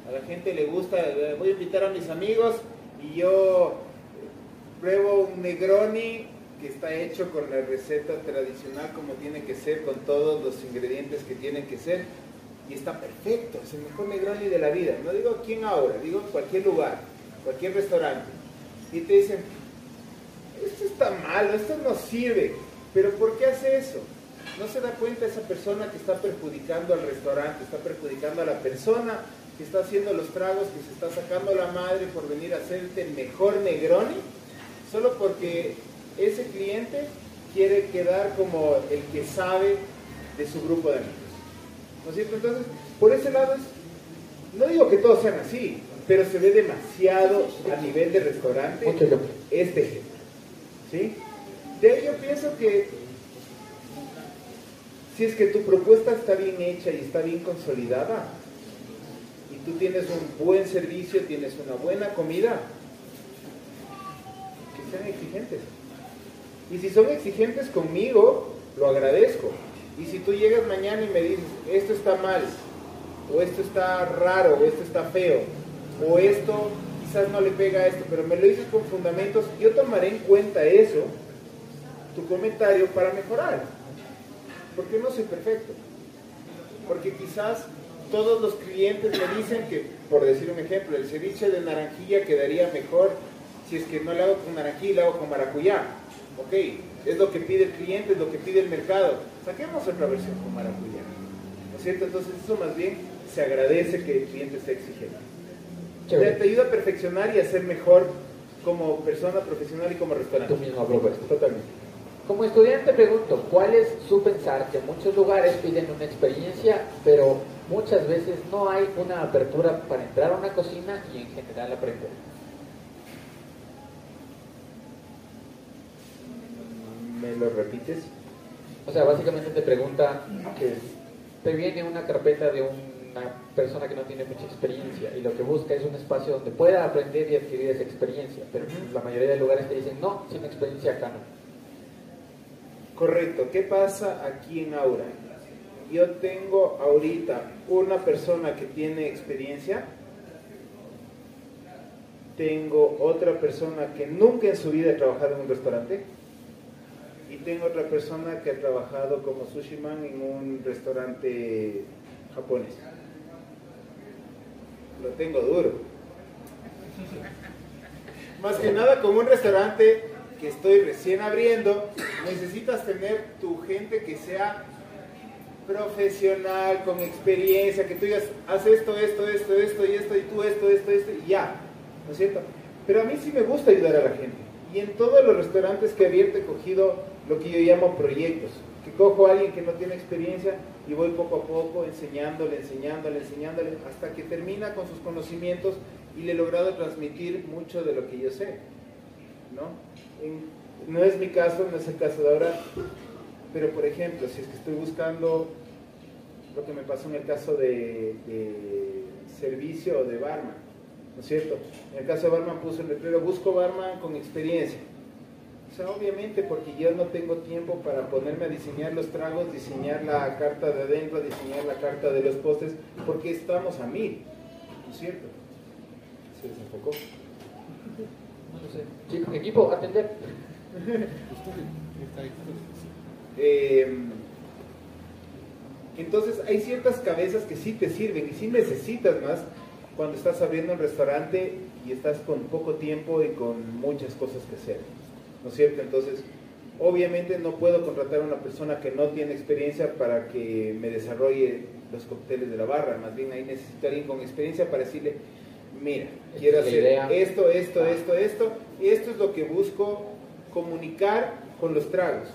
A la gente le gusta, eh, voy a invitar a mis amigos y yo pruebo un Negroni que está hecho con la receta tradicional como tiene que ser, con todos los ingredientes que tienen que ser. Y está perfecto, es el mejor Negroni de la vida. No digo quién ahora, digo en cualquier lugar, cualquier restaurante. Y te dicen, esto está malo, esto no sirve. Pero ¿por qué hace eso? No se da cuenta esa persona que está perjudicando al restaurante, está perjudicando a la persona que está haciendo los tragos, que se está sacando la madre por venir a hacerte el mejor Negroni, solo porque ese cliente quiere quedar como el que sabe de su grupo de amigos. ¿No es cierto? Entonces, por ese lado es, no digo que todos sean así, pero se ve demasiado a nivel de restaurante este ejemplo. ¿Sí? De ahí yo pienso que si es que tu propuesta está bien hecha y está bien consolidada, y tú tienes un buen servicio, tienes una buena comida, que sean exigentes. Y si son exigentes conmigo, lo agradezco. Y si tú llegas mañana y me dices, esto está mal, o esto está raro, o esto está feo, o esto quizás no le pega a esto, pero me lo dices con fundamentos, yo tomaré en cuenta eso, tu comentario, para mejorar. Porque no soy perfecto. Porque quizás todos los clientes me dicen que, por decir un ejemplo, el ceviche de naranjilla quedaría mejor si es que no lo hago con naranjilla, lo hago con maracuyá. Ok, es lo que pide el cliente, es lo que pide el mercado. Saquemos otra versión con maracuyá. ¿No es cierto? Entonces eso más bien se agradece que el cliente esté exigente. Te, Chévere. te ayuda a perfeccionar y a ser mejor como persona profesional y como restaurante. Tu misma propuesta. Totalmente. Como estudiante pregunto, ¿cuál es su pensar que muchos lugares piden una experiencia, pero muchas veces no hay una apertura para entrar a una cocina y en general aprender? ¿Me lo repites? O sea, básicamente te pregunta que te viene una carpeta de una persona que no tiene mucha experiencia y lo que busca es un espacio donde pueda aprender y adquirir esa experiencia, pero la mayoría de lugares te dicen, no, sin experiencia acá no. Correcto. ¿Qué pasa aquí en Aura? Yo tengo ahorita una persona que tiene experiencia, tengo otra persona que nunca en su vida ha trabajado en un restaurante y tengo otra persona que ha trabajado como sushi man en un restaurante japonés. Lo tengo duro. Más que nada como un restaurante que estoy recién abriendo, necesitas tener tu gente que sea profesional, con experiencia, que tú digas, haz esto, esto, esto, esto y esto, y tú esto, esto, esto, y ya. ¿No es cierto? Pero a mí sí me gusta ayudar a la gente. Y en todos los restaurantes que he abierto he cogido lo que yo llamo proyectos. Que cojo a alguien que no tiene experiencia y voy poco a poco enseñándole, enseñándole, enseñándole, hasta que termina con sus conocimientos y le he logrado transmitir mucho de lo que yo sé. ¿no? No es mi caso, no es el caso de ahora, pero por ejemplo, si es que estoy buscando lo que me pasó en el caso de, servicio de barman, ¿no es cierto? En el caso de barman puse el letrero, busco barman con experiencia. Sea, obviamente porque yo no tengo tiempo para ponerme a diseñar los tragos, diseñar la carta de adentro, diseñar la carta de los postres, porque estamos a mil, ¿no es cierto? Se desenfocó. No lo sé. Equipo, atender. Eh, entonces hay ciertas cabezas que sí te sirven y sí necesitas más cuando estás abriendo un restaurante y estás con poco tiempo y con muchas cosas que hacer. ¿No es cierto? Entonces, Obviamente no puedo contratar a una persona que no tiene experiencia para que me desarrolle los cócteles de la barra, más bien ahí necesito a alguien con experiencia para decirle, mira, quiero hacer idea. esto, esto, esto, esto, y esto es lo que busco comunicar con los tragos.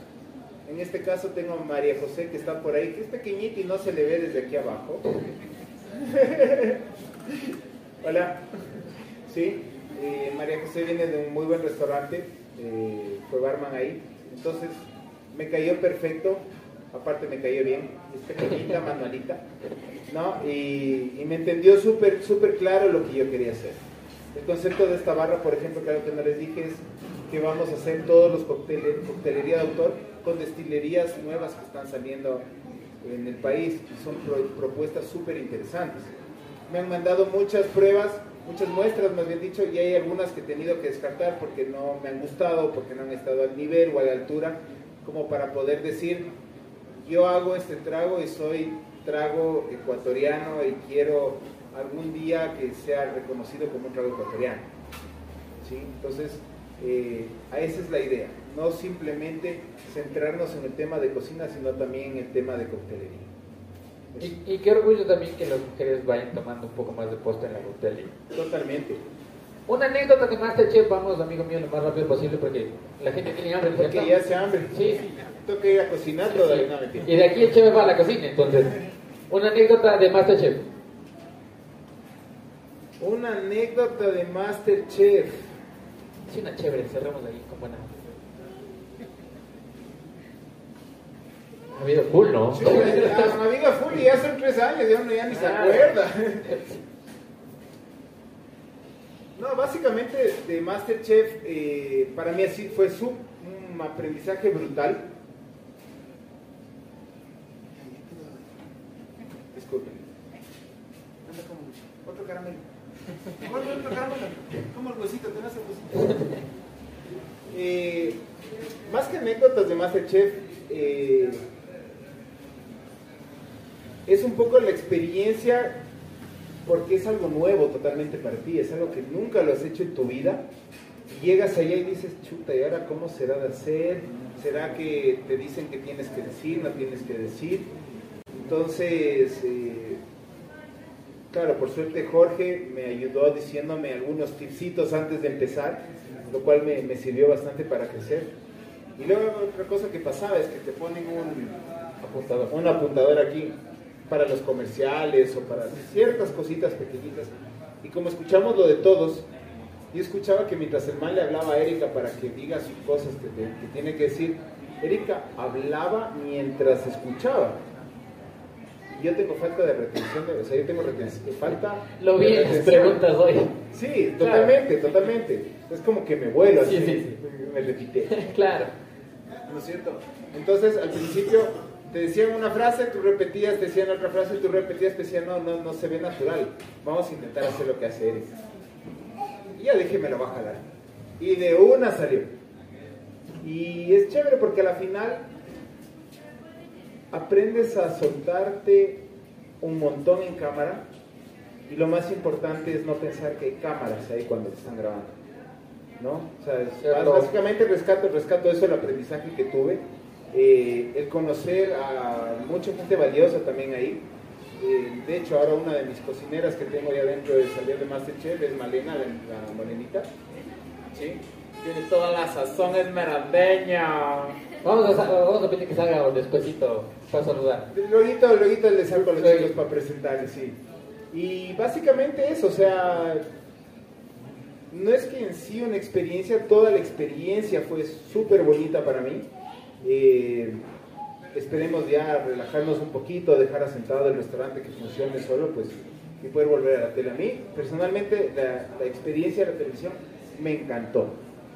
En este caso tengo a María José que está por ahí, que es pequeñita y no se le ve desde aquí abajo. Hola. Sí, eh, María José viene de un muy buen restaurante, eh, fue barman ahí, entonces me cayó perfecto, aparte me cayó bien, es pequeñita, manualita, ¿no? Y, y me entendió súper, súper claro lo que yo quería hacer. El concepto de esta barra, por ejemplo, que algo que no les dije es que vamos a hacer todos los cócteles, coctelería de autor con destilerías nuevas que están saliendo en el país y son pro- propuestas súper interesantes. Me han mandado muchas pruebas, muchas muestras, más bien dicho, y hay algunas que he tenido que descartar porque no me han gustado, porque no han estado al nivel o a la altura, como para poder decir, yo hago este trago y soy trago ecuatoriano y quiero algún día que sea reconocido como un trago ecuatoriano. ¿sí? Entonces, eh, a esa es la idea, no simplemente centrarnos en el tema de cocina, sino también en el tema de coctelería. Y, y qué orgullo también que las mujeres vayan tomando un poco más de posta en la coctelería. Totalmente. Una anécdota de Masterchef, vamos, amigo mío, lo más rápido posible porque la gente tiene hambre. Porque ¿cierto? ya hace hambre. Sí. Tengo que ir a cocinar todavía. No, mentira. Y de aquí el chef va a la cocina, entonces. Una anécdota de Masterchef. Una anécdota de Masterchef. Sí, una chévere, cerramos ahí con buena. Ha habido full, ¿no? Sí, la amiga Fully ya son tres años, ya uno ya ni se Ah. acuerda. No, básicamente de Masterchef eh, para mí así fue su, un aprendizaje brutal. Disculpen. Anda como otro caramelo. Otro, otro caramelo. Como el huesito, tenés el huesito. Eh, más que anécdotas de Masterchef, eh, es un poco la experiencia porque es algo nuevo totalmente para ti, es algo que nunca lo has hecho en tu vida. Llegas allá y dices, chuta, ¿y ahora cómo será de hacer? ¿Será que te dicen que tienes que decir, no tienes que decir? Entonces, eh, claro, por suerte Jorge me ayudó diciéndome algunos tipsitos antes de empezar, lo cual me, me sirvió bastante para crecer. Y luego otra cosa que pasaba es que te ponen un, Apuntador. un apuntador aquí para los comerciales o para ciertas cositas pequeñitas. Y como escuchamos lo de todos, yo escuchaba que mientras el man le hablaba a Erika para que diga sus cosas que, te- que tiene que decir, Erika hablaba mientras escuchaba. Y yo tengo falta de retención, de- o sea, yo tengo retención, falta Lo vi en las preguntas hoy. Sí, Claro. totalmente, totalmente. Es como que me vuelo Sí, así, sí, sí. me repite. claro. ¿No es cierto? Entonces, al principio te decían una frase, tú repetías, te decían otra frase, tú repetías, te decían, no, no, no se ve natural. Vamos a intentar hacer lo que hace Eric. Y ya dije, me lo va a jalar. Y de una salió. Y es chévere porque a la final aprendes a soltarte un montón en cámara. Y lo más importante es no pensar que hay cámaras ahí cuando te están grabando. ¿No? O sea, es- básicamente rescato, rescato eso, el aprendizaje que tuve. Eh, el conocer a mucha gente valiosa también ahí. Eh, de hecho, ahora una de mis cocineras que tengo ya dentro de salir de Masterchef es Malena, la, la morenita. ¿Sí? Tiene toda la sazón esmeraldeña. Vamos a, vamos a pedir que salga despuesito para saludar. Luego, luego les saco a los Sí. chicos para presentarles, sí. Y básicamente eso, o sea, no es que en sí una experiencia, toda la experiencia fue súper bonita para mí. Eh, esperemos ya relajarnos un poquito, dejar asentado el restaurante que funcione solo, pues, y poder volver a la tele. A mí, personalmente, la, la experiencia de la televisión me encantó.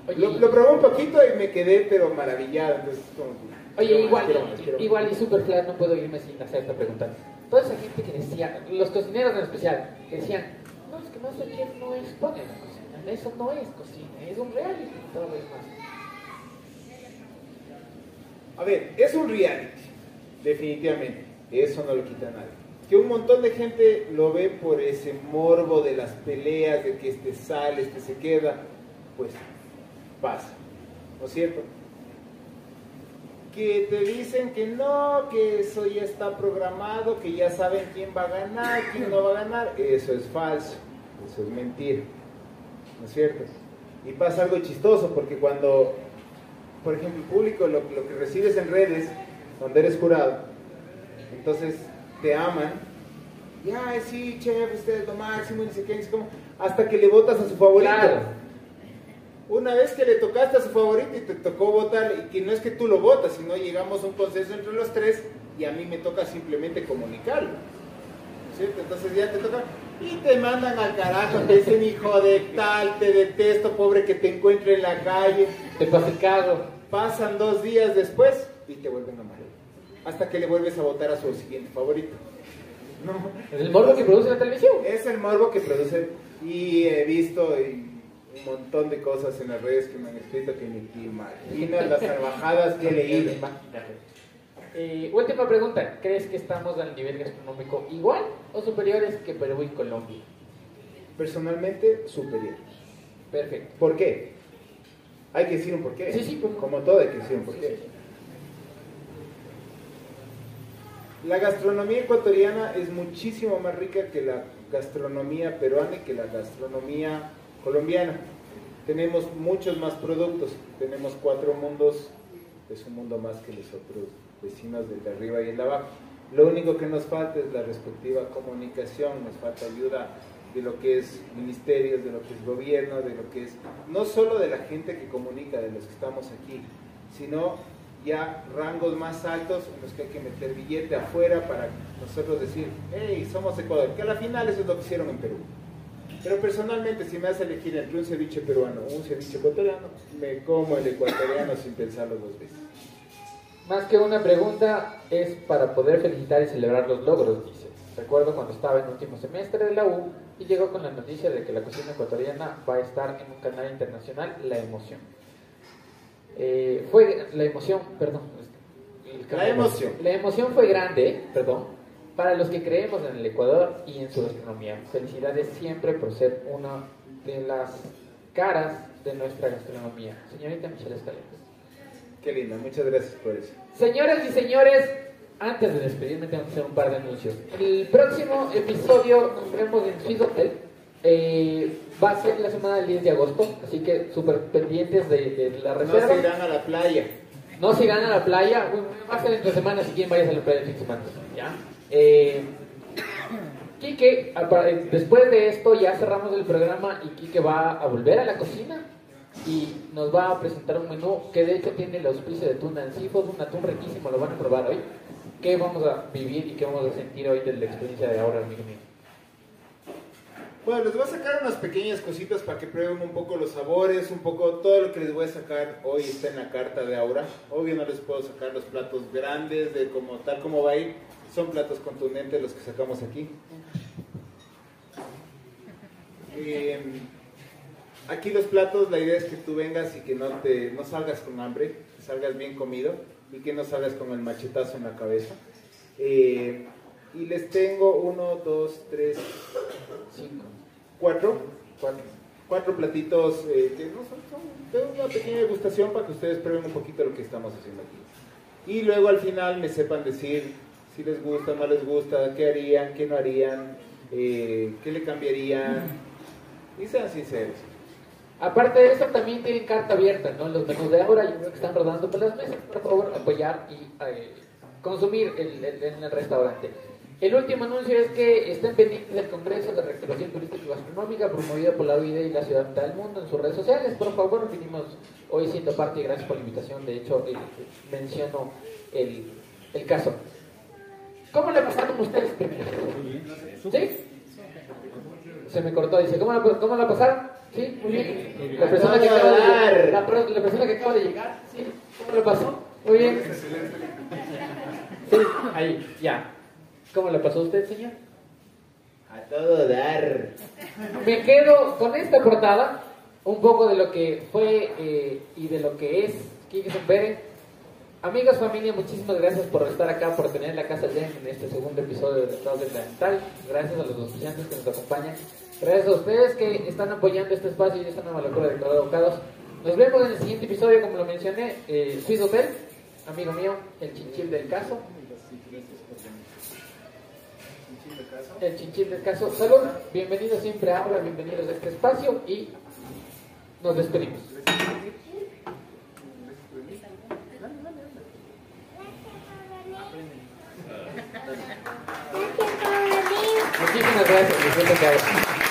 Oye, Lo, lo probé un poquito y me quedé, pero maravillado. Entonces, como Oye, quiero igual, quiero quiero igual y super flat, no puedo irme sin hacer esta pregunta. Toda esa gente que decía, los cocineros en especial, que decían, no, es que Masterchef no expone la cocina, eso no es cocina, es un reality todo lo demás. A ver, es un reality, definitivamente. Eso no lo quita nadie. Que un montón de gente lo ve por ese morbo de las peleas, de que este sale, este se queda, pues pasa. ¿No es cierto? que te dicen que no, que eso ya está programado, que ya saben quién va a ganar, quién no va a ganar. Eso es falso, eso es mentira. ¿No es cierto? Y pasa algo chistoso, porque cuando, por ejemplo, público, lo, lo que recibes en redes, donde eres jurado, entonces te aman, y ay, sí, chef, usted es lo máximo, y no sé qué, sé cómo", hasta que le votas a su favorito. Claro. Una vez que le tocaste a su favorito y te tocó votar, y que no es que tú lo votas, sino llegamos a un consenso entre los tres y a mí me toca simplemente comunicarlo. ¿Cierto? Entonces ya te toca y te mandan al carajo, te dicen hijo de tal, te detesto, pobre que te encuentre en la calle. Te pasé cago. Pasan dos días después y te vuelven a amar. Hasta que le vuelves a votar a su siguiente favorito. No. Es el morbo que produce la televisión. Es el morbo que producen y he visto y un montón de cosas en las redes que me han escrito que ni te imaginas las salvajadas que he leído. Eh, última pregunta. ¿Crees que estamos al nivel gastronómico igual o superiores que Perú y Colombia? Personalmente, superior. Perfecto. ¿Por qué? Hay que decir un porqué. Sí, sí, por- Como todo hay que decir un porqué. La gastronomía ecuatoriana es muchísimo más rica que la gastronomía peruana y que la gastronomía colombiana. Tenemos muchos más productos, tenemos cuatro mundos, es un mundo más que los otros vecinos del de arriba y el de abajo. Lo único que nos falta es la respectiva comunicación, nos falta ayuda de lo que es ministerios, de lo que es gobierno, de lo que es no solo de la gente que comunica, de los que estamos aquí, sino ya rangos más altos en los que hay que meter billete afuera para nosotros decir, hey, somos Ecuador, que a la final eso es lo que hicieron en Perú. Pero personalmente, si me hace elegir entre un ceviche peruano o un ceviche ecuatoriano, me como el ecuatoriano sin pensarlo dos veces. Más que una pregunta, es para poder felicitar y celebrar los logros, dice. Recuerdo cuando estaba en último semestre de la U y llegó con la noticia de que la cocina ecuatoriana va a estar en un canal internacional, La Emoción. Eh, fue la emoción, perdón. el La emoción. La emoción fue grande, perdón, para los que creemos en el Ecuador y en su gastronomía. Felicidades siempre por ser una de las caras de nuestra gastronomía. Señorita Michelle Escalera. Qué linda, muchas gracias por eso. Señoras y señores, antes de despedirme tengo que hacer un par de anuncios. El próximo episodio nos vemos en Swiss Hotel. Eh, va a ser la semana del 10 de agosto, así que súper pendientes de, de la No reserva. se irán a la playa. No se irán a la playa, bueno, va a ser entre semanas si quieren vayas a la playa el fin de semana. ¿ya? Eh, Quique, eh, después de esto ya cerramos el programa y Quique va a volver a la cocina y nos va a presentar un menú que de hecho tiene el auspicio de tuna en seafood, un atún riquísimo, lo van a probar hoy. ¿Qué vamos a vivir y qué vamos a sentir hoy de la experiencia de ahora, amigo mío? Bueno, les voy a sacar unas pequeñas cositas para que prueben un poco los sabores, un poco todo lo que les voy a sacar hoy está en la carta de Aura. Obvio no les puedo sacar los platos grandes de como tal como va a ir, son platos contundentes los que sacamos aquí. Eh, aquí los platos, la idea es que tú vengas y que no te no salgas con hambre, salgas bien comido y que no salgas con el machetazo en la cabeza. Eh, y les tengo uno, dos, tres, Cinco. cuatro, cuatro, cuatro platitos eh, que no son, de una pequeña degustación para que ustedes prueben un poquito lo que estamos haciendo aquí. Y luego al final me sepan decir si les gusta, no les gusta, qué harían, qué no harían, eh, qué le cambiarían. Y sean sinceros. Aparte de eso, también tienen carta abierta, ¿no? Los menús de ahora, yo creo que están rodando por las mesas. Por favor, apoyar y eh, consumir el- el- en el restaurante. El último anuncio es que estén pendientes del Congreso de Reactivación Turística y Gastronómica promovido por la OID y la Ciudad del Mundo en sus redes sociales. Por favor, vinimos hoy siendo parte y gracias por la invitación. De hecho, eh, menciono el, el caso. ¿Cómo le pasaron ustedes primero? ¿Sí? Se me cortó, dice, ¿cómo la, cómo la pasaron? Sí, muy bien. La persona, que acaba de llegar, la, la persona que acaba de llegar, ¿sí? ¿Cómo la pasó? Muy bien. Sí, ahí, ya. ¿Cómo la pasó usted, señor? A todo dar. Me quedo con esta portada, un poco de lo que fue eh, y de lo que es Quique Sempere. Amigos, familia, muchísimas gracias por estar acá, por tener la casa llena en este segundo episodio de Estados de Plantal. Gracias a los estudiantes que nos acompañan. Gracias a ustedes que están apoyando este espacio y esta nueva locura de Abocados. Nos vemos en el siguiente episodio, como lo mencioné, eh, Swiss Hotel. amigo mío, el chinchil del caso. El chinchil del caso. Salud, bienvenidos siempre a bienvenidos a este espacio y nos despedimos. Muchísimas gracias.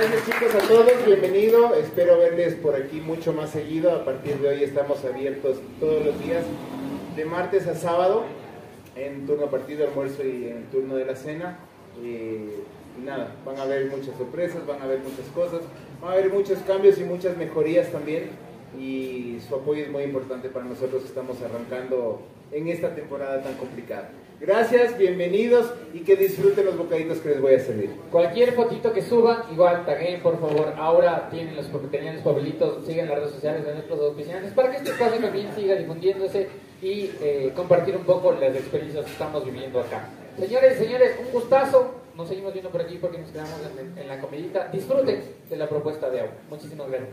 Gracias chicos a todos, bienvenido. Espero verles por aquí mucho más seguido. A partir de hoy estamos abiertos todos los días, de martes a sábado, en turno del almuerzo y en turno de la cena. Eh, nada, van a haber muchas sorpresas, van a haber muchas cosas, van a haber muchos cambios y muchas mejorías también. Y su apoyo es muy importante para nosotros que estamos arrancando en esta temporada tan complicada. Gracias, bienvenidos y que disfruten los bocaditos que les voy a servir. Cualquier fotito que suban, igual taguen por favor. Ahora tienen los, tenían los sigan las redes sociales de nuestros oficiales para que este espacio también siga difundiéndose y eh, compartir un poco las experiencias que estamos viviendo acá. Señores, señores, un gustazo. Nos seguimos viendo por aquí porque nos quedamos en, en la comidita. Disfruten de la propuesta de agua. Muchísimas gracias.